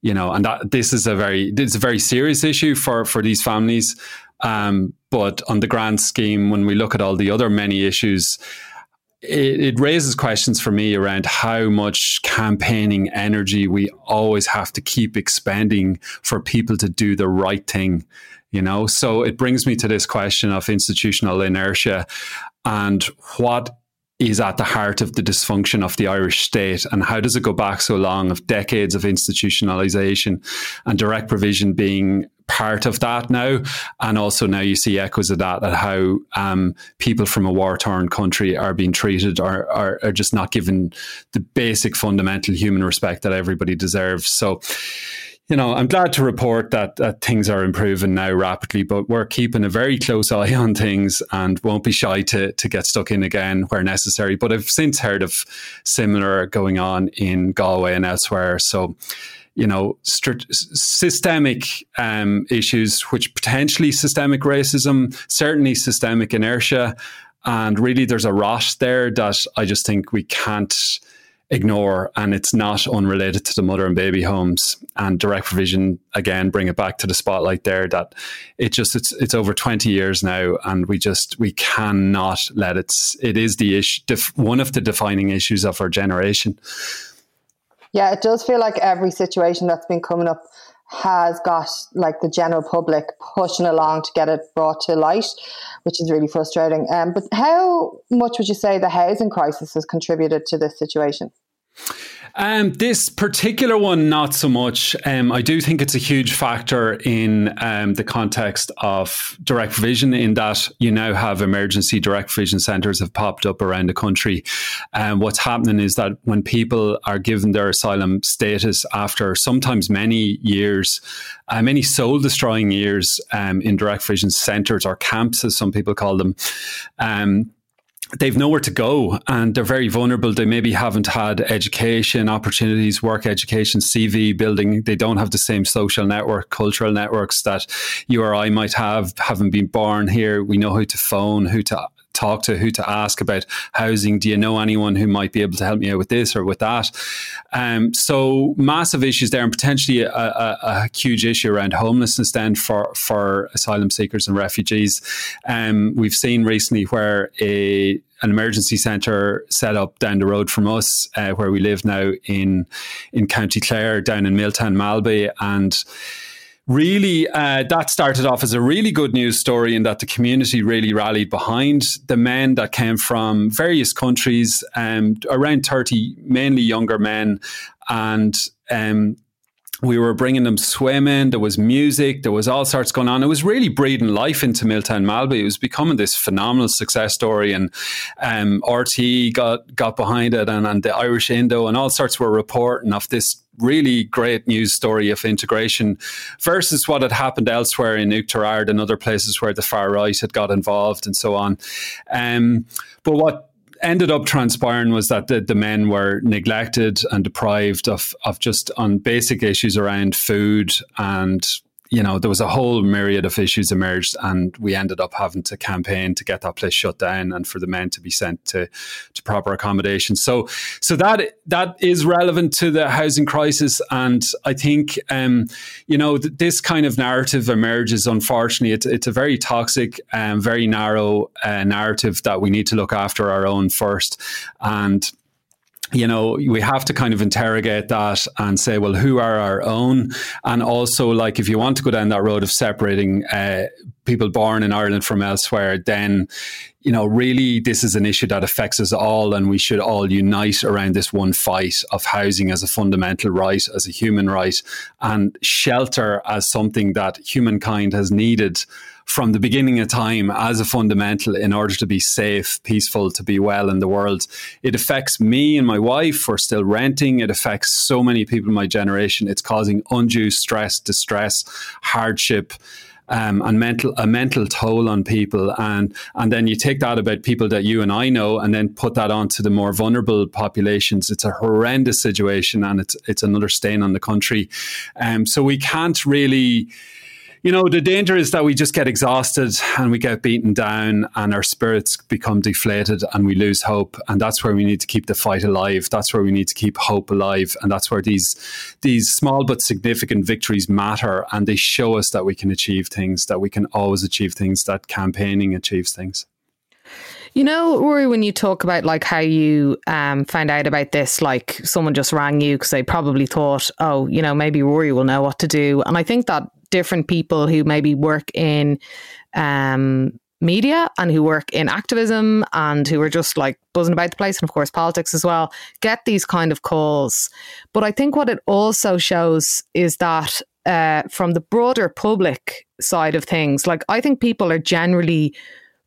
you know, and that this is a very it's a very serious issue for for these families. Um, but on the grand scheme, when we look at all the other many issues, it, it, raises questions for me around how much campaigning energy we always have to keep expending for people to do the right thing you know? So it brings me to this question of institutional inertia and what is at the heart of the dysfunction of the Irish state and how does it go back so long of decades of institutionalization and direct provision being part of that now and also now you see echoes of that at how um, people from a war-torn country are being treated or are, are just not given the basic fundamental human respect that everybody deserves so you know, I'm glad to report that, that things are improving now rapidly, but we're keeping a very close eye on things and won't be shy to, to get stuck in again where necessary. But I've since heard of similar going on in Galway and elsewhere. So, you know, st- systemic um, issues, which potentially systemic racism, certainly systemic inertia. And really, there's a rot there that I just think we can't ignore. And it's not unrelated to the mother and baby homes and direct provision. Again, bring it back to the spotlight there that it just, it's, it's over 20 years now. And we just, we cannot let it, it is the issue, one of the defining issues of our generation. Yeah, it does feel like every situation that's been coming up has got like the general public pushing along to get it brought to light, which is really frustrating. Um, but how much would you say the housing crisis has contributed to this situation? Um, this particular one, not so much. Um, I do think it's a huge factor in um, the context of direct vision, in that you now have emergency direct vision centres have popped up around the country. And what's happening is that when people are given their asylum status after sometimes many years, uh, many soul destroying years um, in direct vision centres or camps, as some people call them, um, they've nowhere to go and they're very vulnerable. They maybe haven't had education opportunities, work education, CV building. They don't have the same social network, cultural networks that you or I might have, having been born here. We know who to phone, who to talk to, who to ask about housing. Do you know anyone who might be able to help me out with this or with that? Um, so massive issues there, and potentially a, a, a, huge issue around homelessness then for for asylum seekers and refugees. Um, we've seen recently where a an emergency centre set up down the road from us, uh, where we live now in in County Clare, down in Milltown Malbay, and really uh, that started off as a really good news story in that the community really rallied behind the men that came from various countries um, around 30 mainly younger men and um, we were bringing them swimming. There was music. There was all sorts going on. It was really breathing life into Milltown Malbay. It was becoming this phenomenal success story, and um, RTÉ got got behind it, and, and the Irish Indo, and all sorts were reporting of this really great news story of integration versus what had happened elsewhere in Oughterard and other places where the far right had got involved and so on. Um, but what ended up transpiring was that the, the men were neglected and deprived of, of just on basic issues around food and you know, there was a whole myriad of issues emerged, and we ended up having to campaign to get that place shut down and for the men to be sent to to proper accommodation. So, so that that is relevant to the housing crisis, and I think, um, you know, th- this kind of narrative emerges. Unfortunately, it's it's a very toxic and um, very narrow uh, narrative that we need to look after our own first, and you know, we have to kind of interrogate that and say, well, who are our own? And also, like, if you want to go down that road of separating uh, people born in Ireland from elsewhere, then, you know, really this is an issue that affects us all, and we should all unite around this one fight of housing as a fundamental right, as a human right, and shelter as something that humankind has needed from the beginning of time as a fundamental in order to be safe, peaceful, to be well in the world. It affects me and my wife. We're still renting. It affects so many people in my generation. It's causing undue stress, distress, hardship. Um, and mental a mental toll on people and and then you take that about people that you and I know and then put that onto the more vulnerable populations it's a horrendous situation and it's it's another stain on the country um, so we can't really you know, the danger is that we just get exhausted and we get beaten down and our spirits become deflated and we lose hope. And that's where we need to keep the fight alive. That's where we need to keep hope alive. And that's where these these small but significant victories matter and they show us that we can achieve things, that we can always achieve things, that campaigning achieves things. You know, Rory, when you talk about like how you um, found out about this, like someone just rang you because they probably thought, oh, you know, maybe Rory will know what to do. And I think that different people who maybe work in um, media and who work in activism and who are just like buzzing about the place and of course politics as well get these kind of calls. But i think what it also shows is that uh, from the broader public side of things like i think people are generally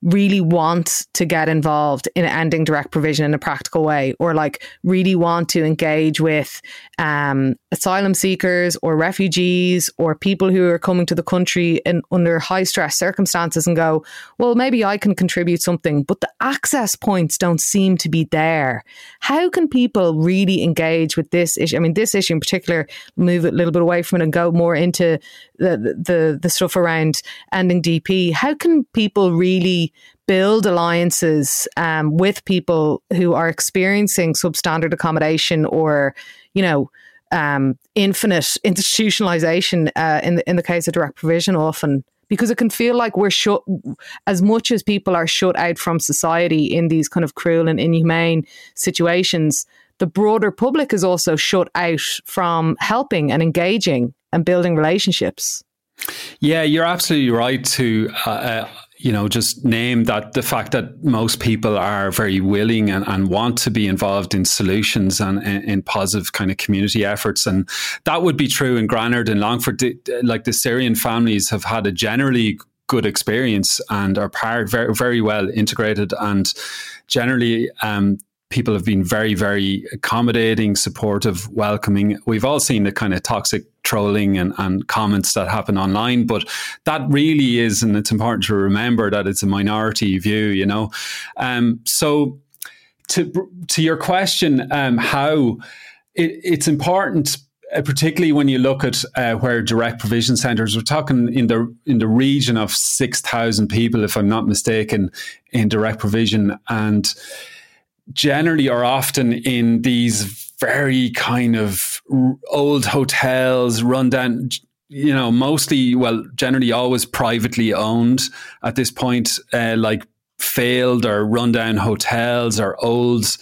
really want to get involved in ending direct provision in a practical way or like really want to engage with um, asylum seekers or refugees or people who are coming to the country in under high stress circumstances and go well maybe I can contribute something but the access points don't seem to be there. How can people really engage with this issue I mean this issue in particular move a little bit away from it and go more into the the, the stuff around ending DP how can people really build alliances um, with people who are experiencing substandard accommodation or, you know, um, infinite institutionalization uh, in the in the case of direct provision often? Because it can feel like we're shut as much as people are shut out from society in these kind of cruel and inhumane situations the broader public is also shut out from helping and engaging and building relationships yeah you're absolutely right to uh, uh, you know, just name that the fact that most people are very willing and, and want to be involved in solutions and in positive kind of community efforts. And that would be true in Granard and Longford. Like the Syrian families have had a generally good experience and are part very, very well integrated and generally um, people have been very, very accommodating, supportive, welcoming. We've all seen the kind of toxic trolling and, and comments that happen online, but that really is, and it's important to remember that it's a minority view, you know. Um, so, to to your question, um, how it, it's important uh, particularly when you look at uh, where direct provision centres, we're talking in the in the region of six thousand people, if I'm not mistaken, in direct provision, and generally are often in these very kind of old hotels, run down, you know, mostly, well, generally always privately owned at this point, uh, like failed or rundown hotels or old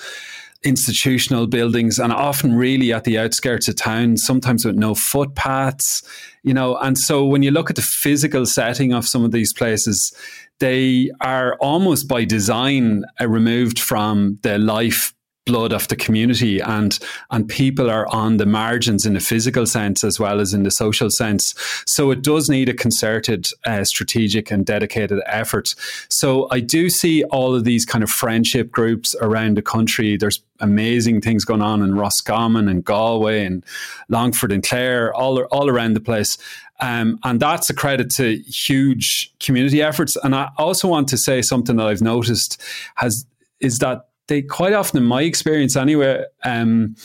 institutional buildings and often really at the outskirts of town, sometimes with no footpaths, you know. And so when you look at the physical setting of some of these places, they are almost by design uh, removed from the life blood of the community and and people are on the margins in a physical sense as well as in the social sense. So it does need a concerted uh, strategic and dedicated effort. So i do see all of these kind of friendship groups around the country. There's amazing things going on in roscommon and galway and longford and clare all all around the place. Um, and that's a credit to huge community efforts. And I also want to say something that I've noticed has is that they quite often, in my experience anyway, um,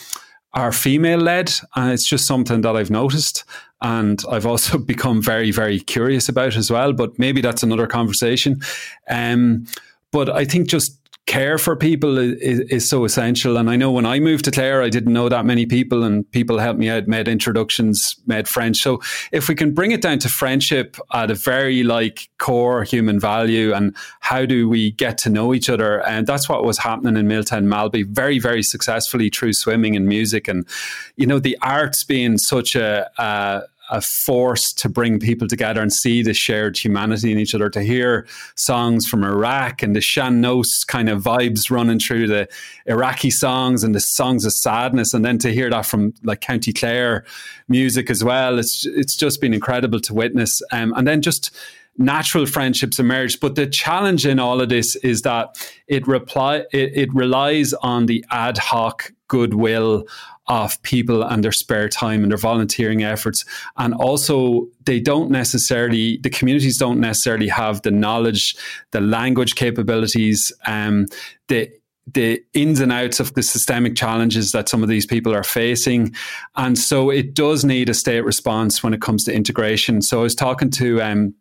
are female led. And it's just something that I've noticed. And I've also become very, very curious about as well. But maybe that's another conversation. Um, but I think just care for people is, is, so essential. And I know when I moved to Clare, I didn't know that many people, and people helped me out, made introductions, made friends. So if we can bring it down to friendship at a very like core human value, and how do we get to know each other, and that's what was happening in Milltown Malbay very, very successfully through swimming and music, and you know the arts being such a, a a force to bring people together and see the shared humanity in each other. To hear songs from Iraq and the Sean Nós kind of vibes running through the Iraqi songs and the songs of sadness, and then to hear that from like County Clare music as well. It's it's just been incredible to witness. Um, and then just natural friendships emerge. But the challenge in all of this is that it reply it, it relies on the ad hoc goodwill of people and their spare time and their volunteering efforts. And also, they don't necessarily, the communities don't necessarily have the knowledge, the language capabilities, um, the the ins and outs of the systemic challenges that some of these people are facing. And so it does need a state response when it comes to integration. So I was talking to um,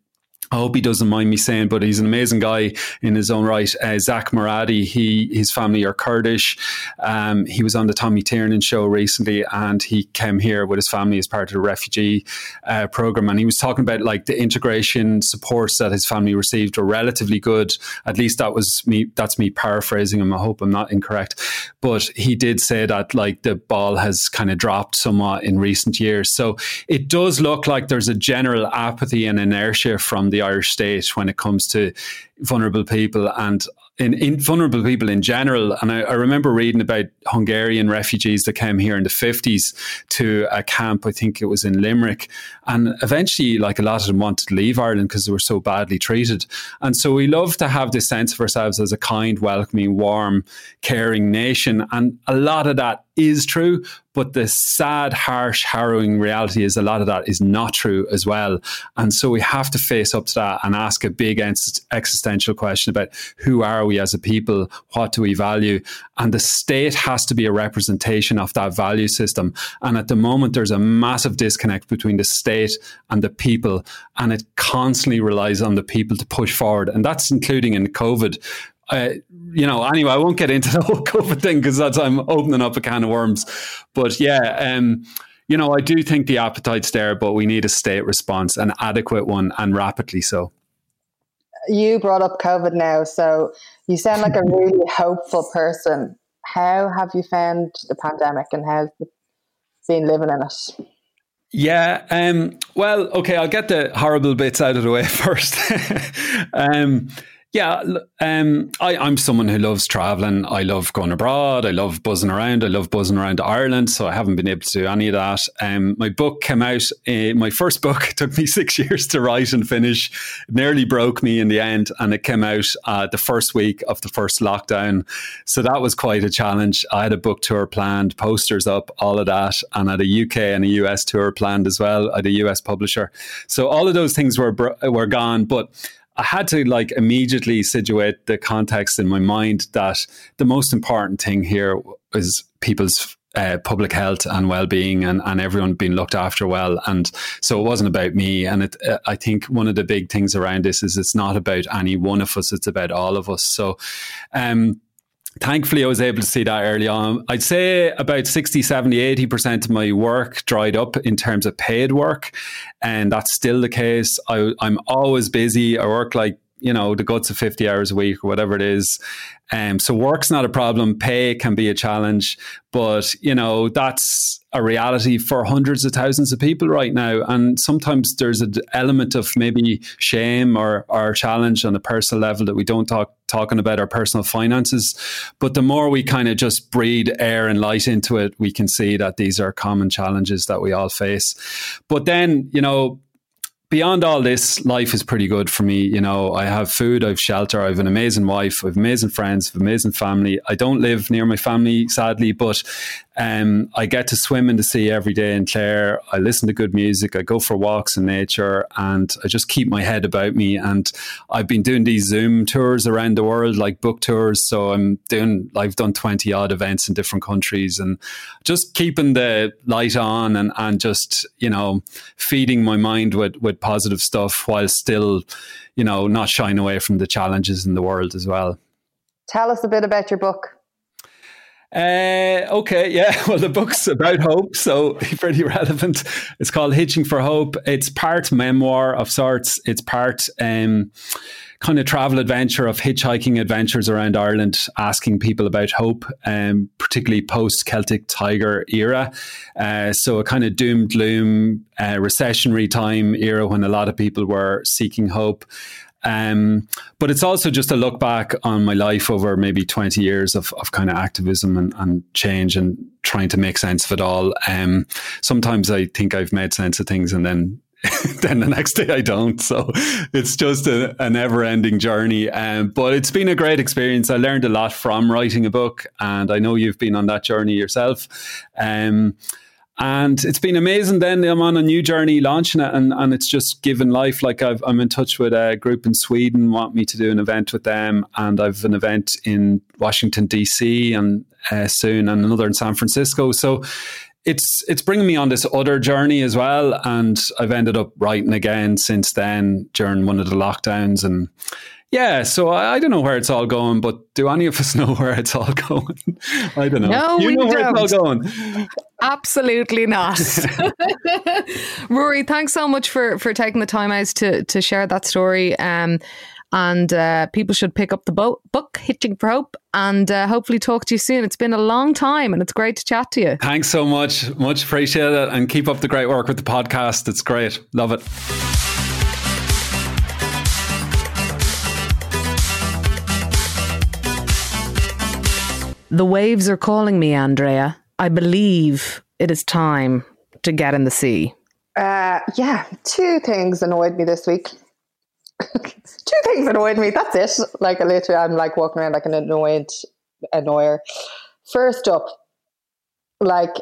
I hope he doesn't mind me saying, but he's an amazing guy in his own right. Uh, Zak Moradi, he his family are Kurdish. Um, he was on the Tommy Tiernan show recently, and he came here with his family as part of the refugee uh, program. And he was talking about like the integration supports that his family received were relatively good. At least that was me. That's me paraphrasing him. I hope I'm not incorrect, but he did say that like the ball has kind of dropped somewhat in recent years. So it does look like there's a general apathy and inertia from the Irish state when it comes to vulnerable people and in, in, vulnerable people in general. And I, I, remember reading about Hungarian refugees that came here in the 50s to a camp, I think it was in Limerick. And eventually, like a lot of them wanted to leave Ireland because they were so badly treated. And so we love to have this sense of ourselves as a kind, welcoming, warm, caring nation. And a lot of that is true, but the sad, harsh, harrowing reality is a lot of that is not true as well. And so we have to face up to that and ask a big existential question about who are we? as a people? What do we value? And the state has to be a representation of that value system. And at the moment, there's a massive disconnect between the state and the people, and it constantly relies on the people to push forward. And that's including in COVID. Uh, you know, anyway, I won't get into the whole COVID thing because that's I'm opening up a can of worms. But yeah, um, you know, I do think the appetite's there, but we need a state response, an adequate one, and rapidly so. You brought up COVID now, so you sound like a really hopeful person. How have you found the pandemic and how's been living in it? Yeah. Um, well, okay, I'll get the horrible bits out of the way first. um, yeah, um, I, am someone who loves traveling. I love going abroad. I love buzzing around. I love buzzing around Ireland. So I haven't been able to do any of that. Um, my book came out. Uh, my first book took me six years to write and finish. It nearly broke me in the end, and it came out uh, the first week of the first lockdown. So that was quite a challenge. I had a book tour planned, posters up, all of that, and I had a UK and a US tour planned as well. I had a US publisher. So all of those things were were gone, but I had to like immediately situate the context in my mind that the most important thing here is people's uh, public health and well-being and, and everyone being looked after well. And so it wasn't about me. And it, uh, i think one of the big things around this is it's not about any one of us it's about all of us. So um, thankfully I was able to see that early on. I'd say about 60, 70, 80% of my work dried up in terms of paid work. And that's still the case. I, I'm always busy. I work like you know the guts of 50 hours a week or whatever it is um, so work's not a problem pay can be a challenge but you know that's a reality for hundreds of thousands of people right now. And sometimes there's an element of maybe shame or, or challenge on a personal level that we don't talk talking about our personal finances. But the more we kind of just breathe air and light into it we can see that these are common challenges that we all face. But then you know beyond all this, life is pretty good for me. You know, I have food, I have shelter, I have an amazing wife, I have amazing friends, I have amazing family. I don't live near my family, sadly, but um, I get to swim in the sea every day in Clare. I listen to good music. I go for walks in nature, and I just keep my head about me. And I've been doing these Zoom tours around the world, like book tours. So I'm doing. I've done twenty odd events in different countries, and just keeping the light on and and just you know feeding my mind with with positive stuff while still you know not shying away from the challenges in the world as well. Tell us a bit about your book. Uh, okay, yeah. Well, the book's about hope, so pretty relevant. It's called Hitching for Hope. It's part memoir of sorts. It's part um, kind of travel adventure of hitchhiking adventures around Ireland, asking people about hope, um, particularly post Celtic Tiger era. Uh, so a kind of doom gloom, uh, recessionary time era when a lot of people were seeking hope. Um, but it's also just a look back on my life over maybe 20 years of, of kind of activism and, and change and trying to make sense of it all. Um, sometimes I think I've made sense of things and then then the next day I don't. So it's just a, a never ending journey. Um, but it's been a great experience. I learned a lot from writing a book, and I know you've been on that journey yourself. Um, and it's been amazing. Then I'm on a new journey launching it, and, and it's just given life. Like i am in touch with a group in Sweden, want me to do an event with them, and I've an event in Washington DC and uh, soon, and another in San Francisco. So it's it's bringing me on this other journey as well, and I've ended up writing again since then during one of the lockdowns, and yeah, so I, I, don't know where it's all going, but do any of us know where it's all going? I don't know. No, you we know don't. where it's all going. Absolutely not. Rory, thanks so much for for taking the time out to to share that story. Um, and uh, people should pick up the bo- book hitching for hope and uh, hopefully talk to you soon it's been a long time and it's great to chat to you thanks so much much appreciated and keep up the great work with the podcast it's great love it The waves are calling me, Andrea. I believe it is time to get in the sea. Uh, yeah, two things annoyed me this week. two things annoyed me. That's it. Like literally, I'm like walking around like an annoyed annoyer. First up, like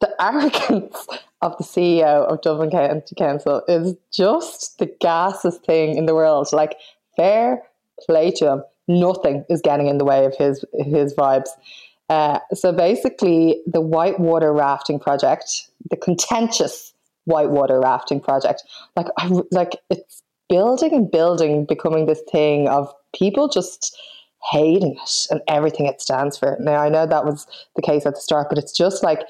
the arrogance of the CEO of Dublin County Council is just the gassest thing in the world. Like fair play to him nothing is getting in the way of his his vibes. Uh, so basically, the whitewater rafting project, the contentious whitewater rafting project, like I like it's building and building, becoming this thing of people just hating it and everything it stands for. Now I know that was the case at the start, but it's just like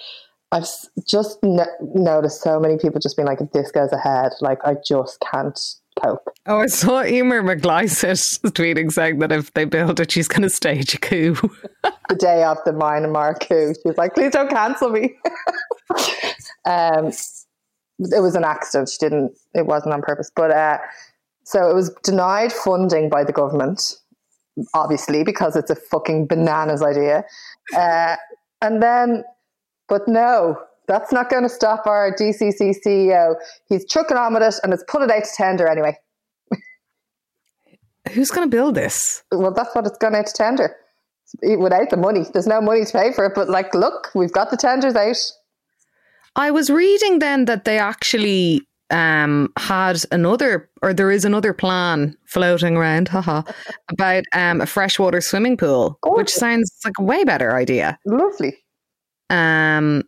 I've just no- noticed so many people just being like, if this goes ahead, like I just can't cope. Oh, I saw Emer McLysaght tweeting saying that if they build it, she's going to stage a coup. the day of the Myanmar coup, she was like, please don't cancel me. um, it was an accident. She didn't, it wasn't on purpose. But uh, so it was denied funding by the government, obviously, because it's a fucking bananas idea. Uh, and then, but no, that's not going to stop our DCC CEO. He's chucking on with it and it's put it out to tender anyway. Who's going to build this? Well, that's what it's going out to tender without the money. There's no money to pay for it, but like, look, we've got the tenders out. I was reading then that they actually um, had another, or there is another plan floating around, haha, about um, a freshwater swimming pool, Gorgeous. which sounds like a way better idea. Lovely. Um,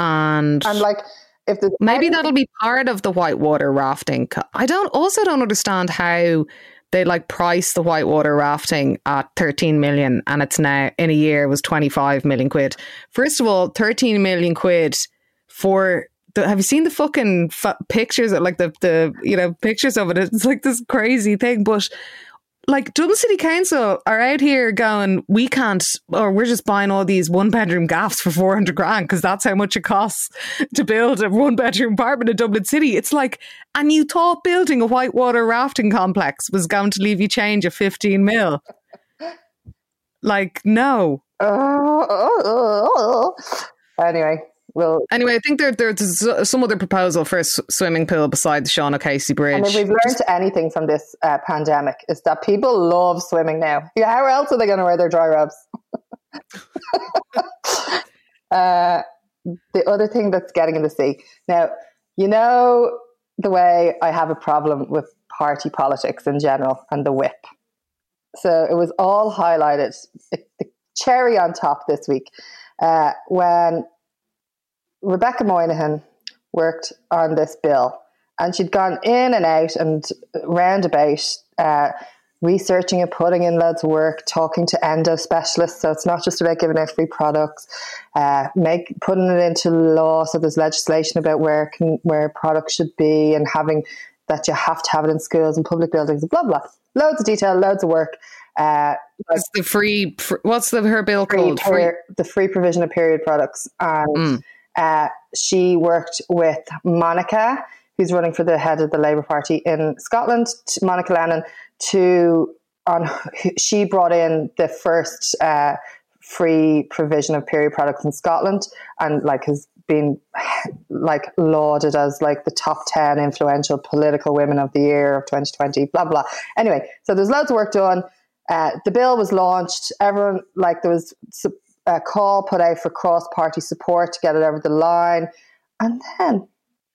and And like, if the maybe that'll be part of the whitewater rafting. I don't also don't understand how they like price the whitewater rafting at 13 million and it's now in a year was 25 million quid. First of all, 13 million quid for the, have you seen the fucking f- pictures of like the the you know pictures of it? It's like this crazy thing, but like Dublin City Council are out here going, we can't, or we're just buying all these one bedroom gaffs for 400 grand because that's how much it costs to build a one bedroom apartment in Dublin City. It's like, and you thought building a whitewater rafting complex was going to leave you change of 15 mil. Like, no. Oh, oh, oh, oh. Anyway, we'll. Anyway, I think there, there's some other proposal for a swimming pool beside the Sean O'Casey Bridge. And if we've learned anything from this uh, pandemic, is that people love swimming now. Yeah, how else are they going to wear their dryrobes? uh, the other thing that's getting in the sea. Now, you know the way I have a problem with party politics in general and the whip. So it was all highlighted, it, the cherry on top this week, uh, when Rebecca Moynihan worked on this bill and she'd gone in and out and roundabout, uh, researching and putting in loads of work, talking to endo specialists. So it's not just about giving out free products, uh, make putting it into law. So there's legislation about where can, where products should be and having that you have to have it in schools and public buildings. Blah blah. Loads of detail, loads of work. Uh, What's the free, fr- what's the her bill free called? Free. the free provision of period products. And Mm. Uh, she worked with Monica, who's running for the head of the Labour Party in Scotland, Monica Lennon, to on. She brought in the first uh, free provision of period products in Scotland, and like has been like lauded as like the top 10 influential political women of the year of 2020 blah blah anyway so there's loads of work done uh, the bill was launched everyone like there was a call put out for cross-party support to get it over the line and then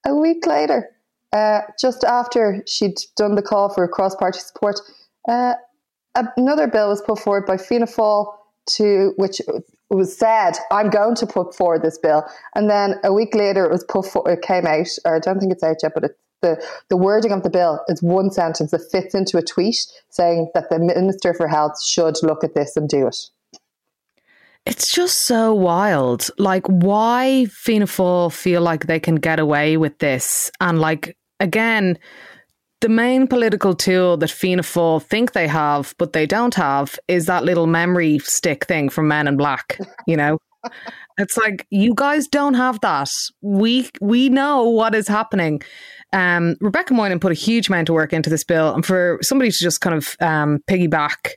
a week later uh, just after she'd done the call for cross-party support uh, another bill was put forward by Fianna Fáil to which was said, "I'm going to put forward this bill," and then a week later it was put for, it came out, or I don't think it's out yet, but the the wording of the bill is one sentence that fits into a tweet saying that the Minister for Health should look at this and do it. It's just so wild. Like, why Fianna Fáil feel like they can get away with this? And like, again, the main political tool that Fianna Fáil think they have, but they don't have, is that little memory stick thing from Men in Black. You know, it's like you guys don't have that. We we know what is happening. Um, Rebecca Moynihan put a huge amount of work into this bill, and for somebody to just kind of um, piggyback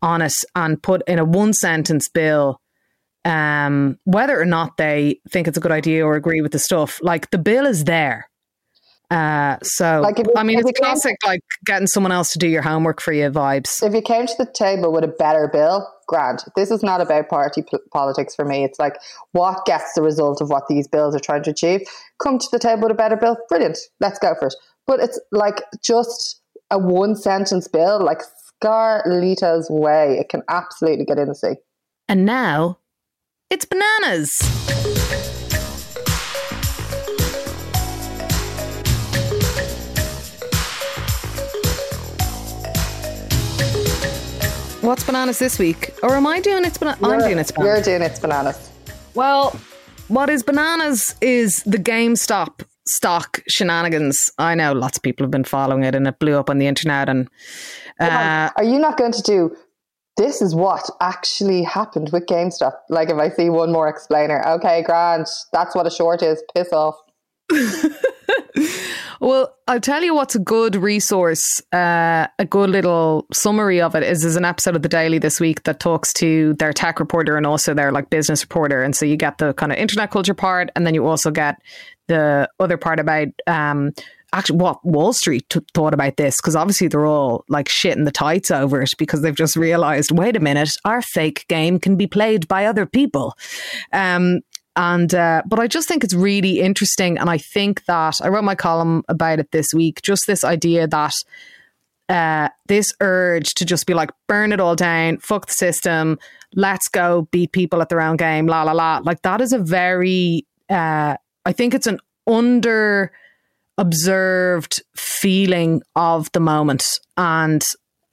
on it and put in a one sentence bill um, whether or not they think it's a good idea or agree with the stuff, like the bill is there. Uh, so, Like, I mean, it's it came- classic, like getting someone else to do your homework for you vibes. If you came to the table with a better bill, grand. This is not about party p- politics for me. It's like what gets the result of what these bills are trying to achieve. Come to the table with a better bill, brilliant. Let's go for it. But it's like just a one sentence bill, like Scarlito's way. It can absolutely get in the sea. And now it's bananas. What's bananas this week? Or am I doing it's bananas? I'm doing it's bananas. You're doing it's bananas. Well, what is bananas is the GameStop stock shenanigans. I know lots of people have been following it and it blew up on the internet. And uh, Are you not going to do this is what actually happened with GameStop? Like if I see one more explainer, okay, Grant, that's what a short is. Piss off. Well, I'll tell you what's a good resource, uh, a good little summary of it is there's an episode of The Daily this week that talks to their tech reporter and also their like business reporter. And so you get the kind of internet culture part and then you also get the other part about um, actually what Wall Street t- thought about this because obviously they're all like shitting the tights over it because they've just realized, wait a minute, our fake game can be played by other people. Um, and uh, but I just think it's really interesting, and I think that I wrote my column about it this week. Just this idea that uh, this urge to just be like burn it all down, fuck the system, let's go beat people at their own game, la la la. Like that is a very, uh, I think it's an under observed feeling of the moment, and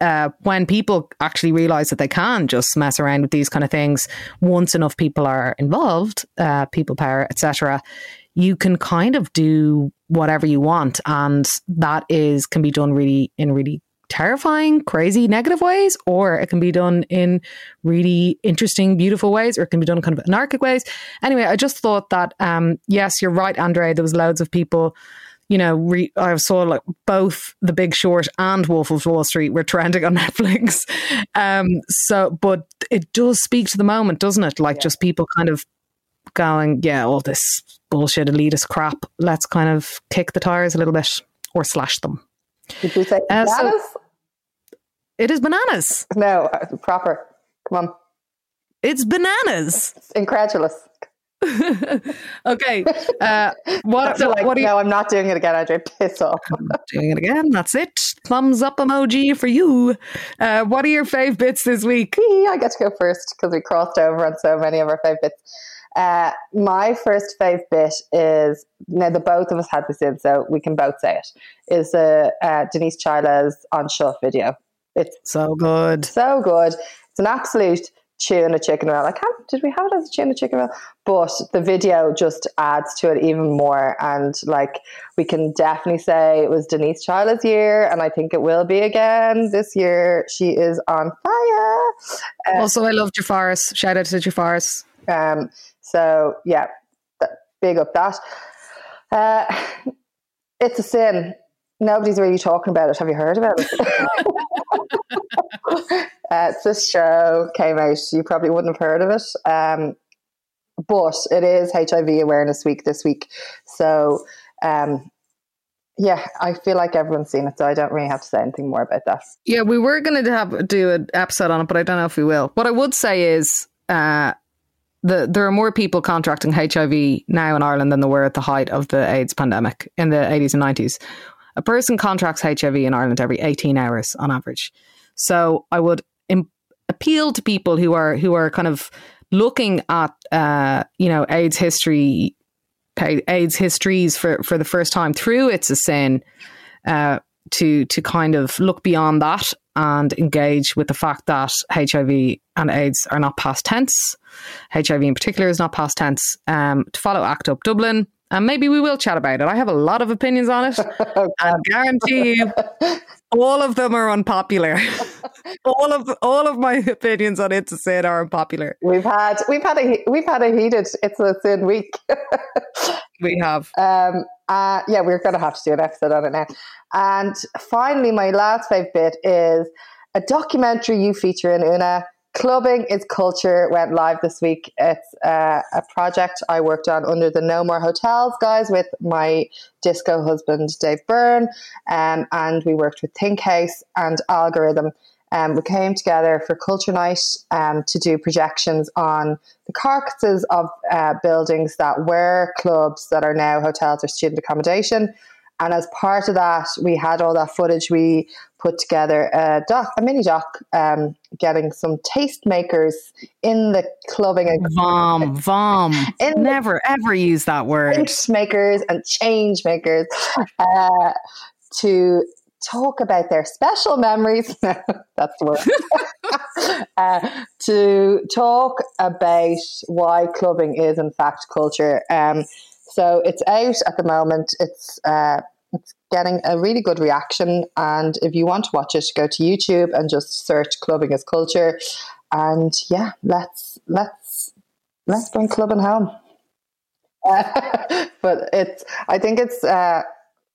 uh, when people actually realize that they can just mess around with these kind of things, once enough people are involved, uh, people power, etc., you can kind of do whatever you want, and that is can be done really in really terrifying, crazy, negative ways, or it can be done in really interesting, beautiful ways, or it can be done kind of anarchic ways. Anyway, I just thought that um, yes, you're right, Andre. There was loads of people you know, re- I saw like both The Big Short and Wolf of Wall Street were trending on Netflix. Um, so, but it does speak to the moment, doesn't it? Like yeah. just people kind of going, yeah, all this bullshit elitist crap. Let's kind of kick the tires a little bit or slash them. Did you say uh, bananas? So it is bananas. No, uh, proper. Come on. It's bananas. It's Incredulous. okay. Uh, what? like, what you, no, I'm not doing it again. Andre, piss off. doing it again. That's it. Thumbs up emoji for you. Uh, what are your fave bits this week? I get to go first because we crossed over on so many of our fave bits. Uh, my first fave bit is now the both of us had this in, so we can both say it. Is uh, uh, Denise Chaila's Anseo video. It's so good, so good. It's an absolute tuna chicken roll. I can't, did we have it as a tuna chicken roll? But the video just adds to it even more. And like, we can definitely say it was Denise Chaila's year, and I think it will be again this year. She is on fire. Uh, also, I love Jafaris. Shout out to Jafaris. Um, so, yeah, big up that. Uh, it's a sin. Nobody's really talking about it. Have you heard about it? uh, this show came out. You probably wouldn't have heard of it. Um, but it is HIV Awareness Week this week. So, um, yeah, I feel like everyone's seen it, so I don't really have to say anything more about that. Yeah, we were going to have do an episode on it, but I don't know if we will. What I would say is, uh, the, there are more people contracting HIV now in Ireland than there were at the height of the AIDS pandemic in the 80s and 90s. A person contracts HIV in Ireland every 18 hours on average. So I would Im- appeal to people who are who are kind of looking at uh, you know AIDS history, AIDS histories for for the first time through It's a Sin. Uh, to to kind of look beyond that and engage with the fact that HIV and AIDS are not past tense. HIV in particular is not past tense. Um, to follow ACT UP Dublin, and maybe we will chat about it. I have a lot of opinions on it. I guarantee you, all of them are unpopular. all of all of my opinions on It's a Sin are unpopular. We've had we've had a we've had a heated It's a Sin week. we have. Um, uh, yeah, we're going to have to do an episode on it now. And finally, my last fave bit is a documentary you feature in Una Clubbing is Culture went live this week. It's uh, a project I worked on under the No More Hotels guys with my disco husband, Dave Byrne. Um, and we worked with Think House and Algorithm. Um, we came together for Culture Night um, to do projections on the carcasses of uh, buildings that were clubs that are now hotels or student accommodation. And as part of that, we had all that footage. We put together a doc, a mini doc, um, getting some tastemakers in the clubbing and vom vom. In Never ever use that word. makers and change makers uh, to talk about their special memories. That's the word. uh, to talk about why clubbing is in fact culture. Um, so it's out at the moment. It's uh, it's getting a really good reaction. And if you want to watch it, go to YouTube and just search "clubbing is culture." And yeah, let's let's let's bring clubbing home. Uh, but it's I think it's uh,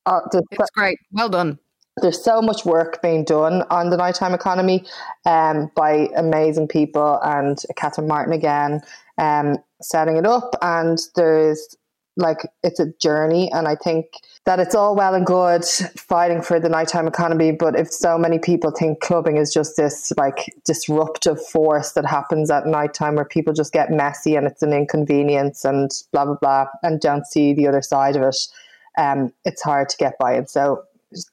uh, it's great. Well done there's so much work being done on the nighttime economy um, by amazing people and Catherine Martin again um, setting it up. And there's like it's a journey, and I think that it's all well and good fighting for the nighttime economy, but if so many people think clubbing is just this like disruptive force that happens at nighttime where people just get messy and it's an inconvenience and blah blah blah, and don't see the other side of it, um, it's hard to get by. And so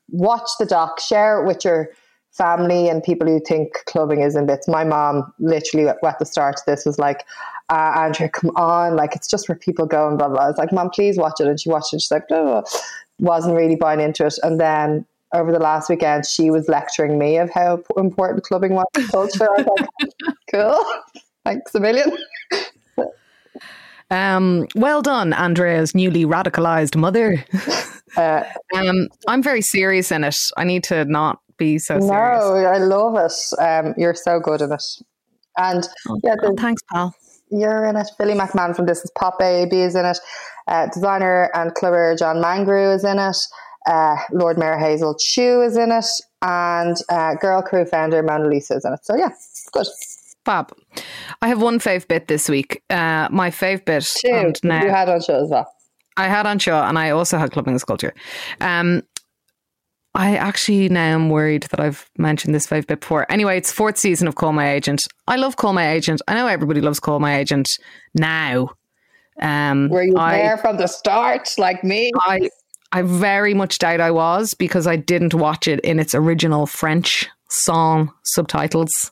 watch the doc, share it with your family and people who think clubbing is in bits. My mom literally at the start of this was like, uh, Andrea, come on, like it's just where people go and blah blah. I was like, Mom, please watch it, and she watched it. She's like, oh, wasn't really buying into it, and then over the last weekend, she was lecturing me of how important clubbing was to culture. I was like, cool, thanks a million. Um, well done, Andrea's newly radicalized mother. Uh, um, I'm very serious in it. I need to not be so serious. No, I love it. Um, you're so good in it. And oh, yeah, the, thanks, pal. You're in it. Billy McMahon from This Is Pop Baby is in it. Uh, designer and clubber John Mangrew is in it. Uh, Lord Mayor Hazel Chu is in it. And uh, Girl Crew founder Mona Lisa is in it. So yeah, good. Fab. I have one fave bit this week. Uh, my fave bit. Two. Now, you had on show as well. I had on show and I also had clubbing culture. Um, I actually now am worried that I've mentioned this five bit before. Anyway, it's fourth season of Call My Agent. I love Call My Agent. I know everybody loves Call My Agent now. Um, Were you I, there from the start, like me? I I very much doubt I was because I didn't watch it in its original French song subtitles.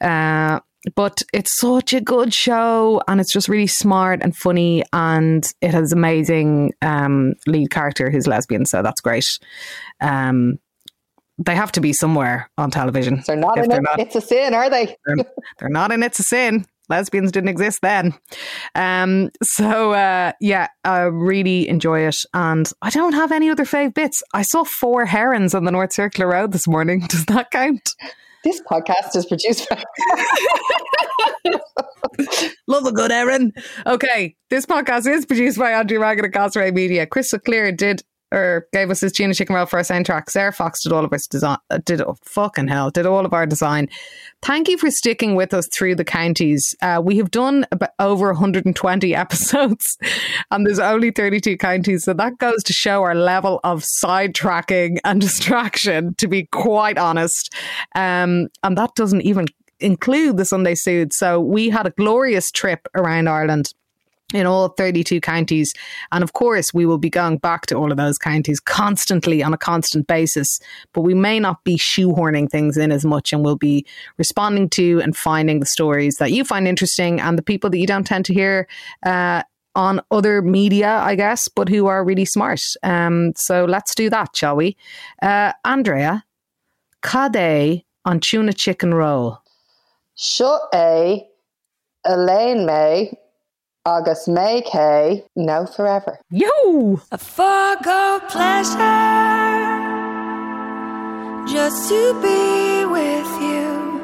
Uh, but it's such a good show and it's just really smart and funny and it has amazing um, lead character who's lesbian so that's great. Um, they have to be somewhere on television they're not in they're it, not, it's a sin are they? They're, they're, not in it's a sin. Lesbians didn't exist then. Um, so uh, yeah i really enjoy it and i don't have any other fave bits. I saw four herons on the north circular road this morning. Does that count this podcast is produced by. Love a good Erin. Okay, this podcast is produced by Andrew Raggett and Cosray Media. Crystal Clear did or gave us his Gina Chicken Roll for our soundtrack. Sarah Fox did all of our design. Uh, did oh, fucking hell, did all of our design. Thank you for sticking with us through the counties. Uh, we have done about over 120 episodes, and there's only 32 counties, so that goes to show our level of sidetracking and distraction. To be quite honest, um, and that doesn't even include the Sunday Sood. So we had a glorious trip around Ireland in all 32 counties. And of course, we will be going back to all of those counties constantly on a constant basis, but we may not be shoehorning things in as much and we'll be responding to and finding the stories that you find interesting and the people that you don't tend to hear. Uh, on other media, I guess, but who are really smart. Um, so let's do that, shall we? Uh, Andrea, Cade on tuna chicken roll. Sure, a Elaine May August May K, No Forever. Yo! A forgo pleasure just to be with you.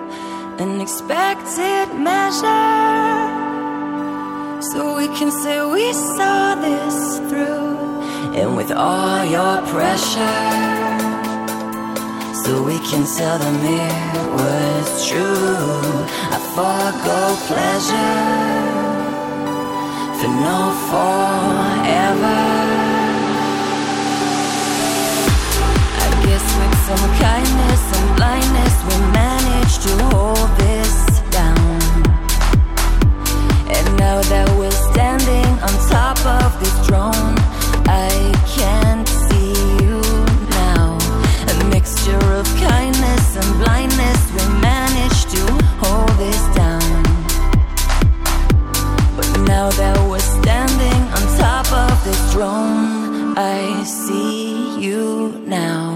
An expected measure so we can say we saw this through. And with all your pressure, so we can tell them it was true. A forgo pleasure forever. I guess with some kindness and blindness, we managed to hold this down. And now that we're standing on top of this I can't see you now. A mixture of kindness and blindness, we managed to hold this down. But now that the drone, I see you now.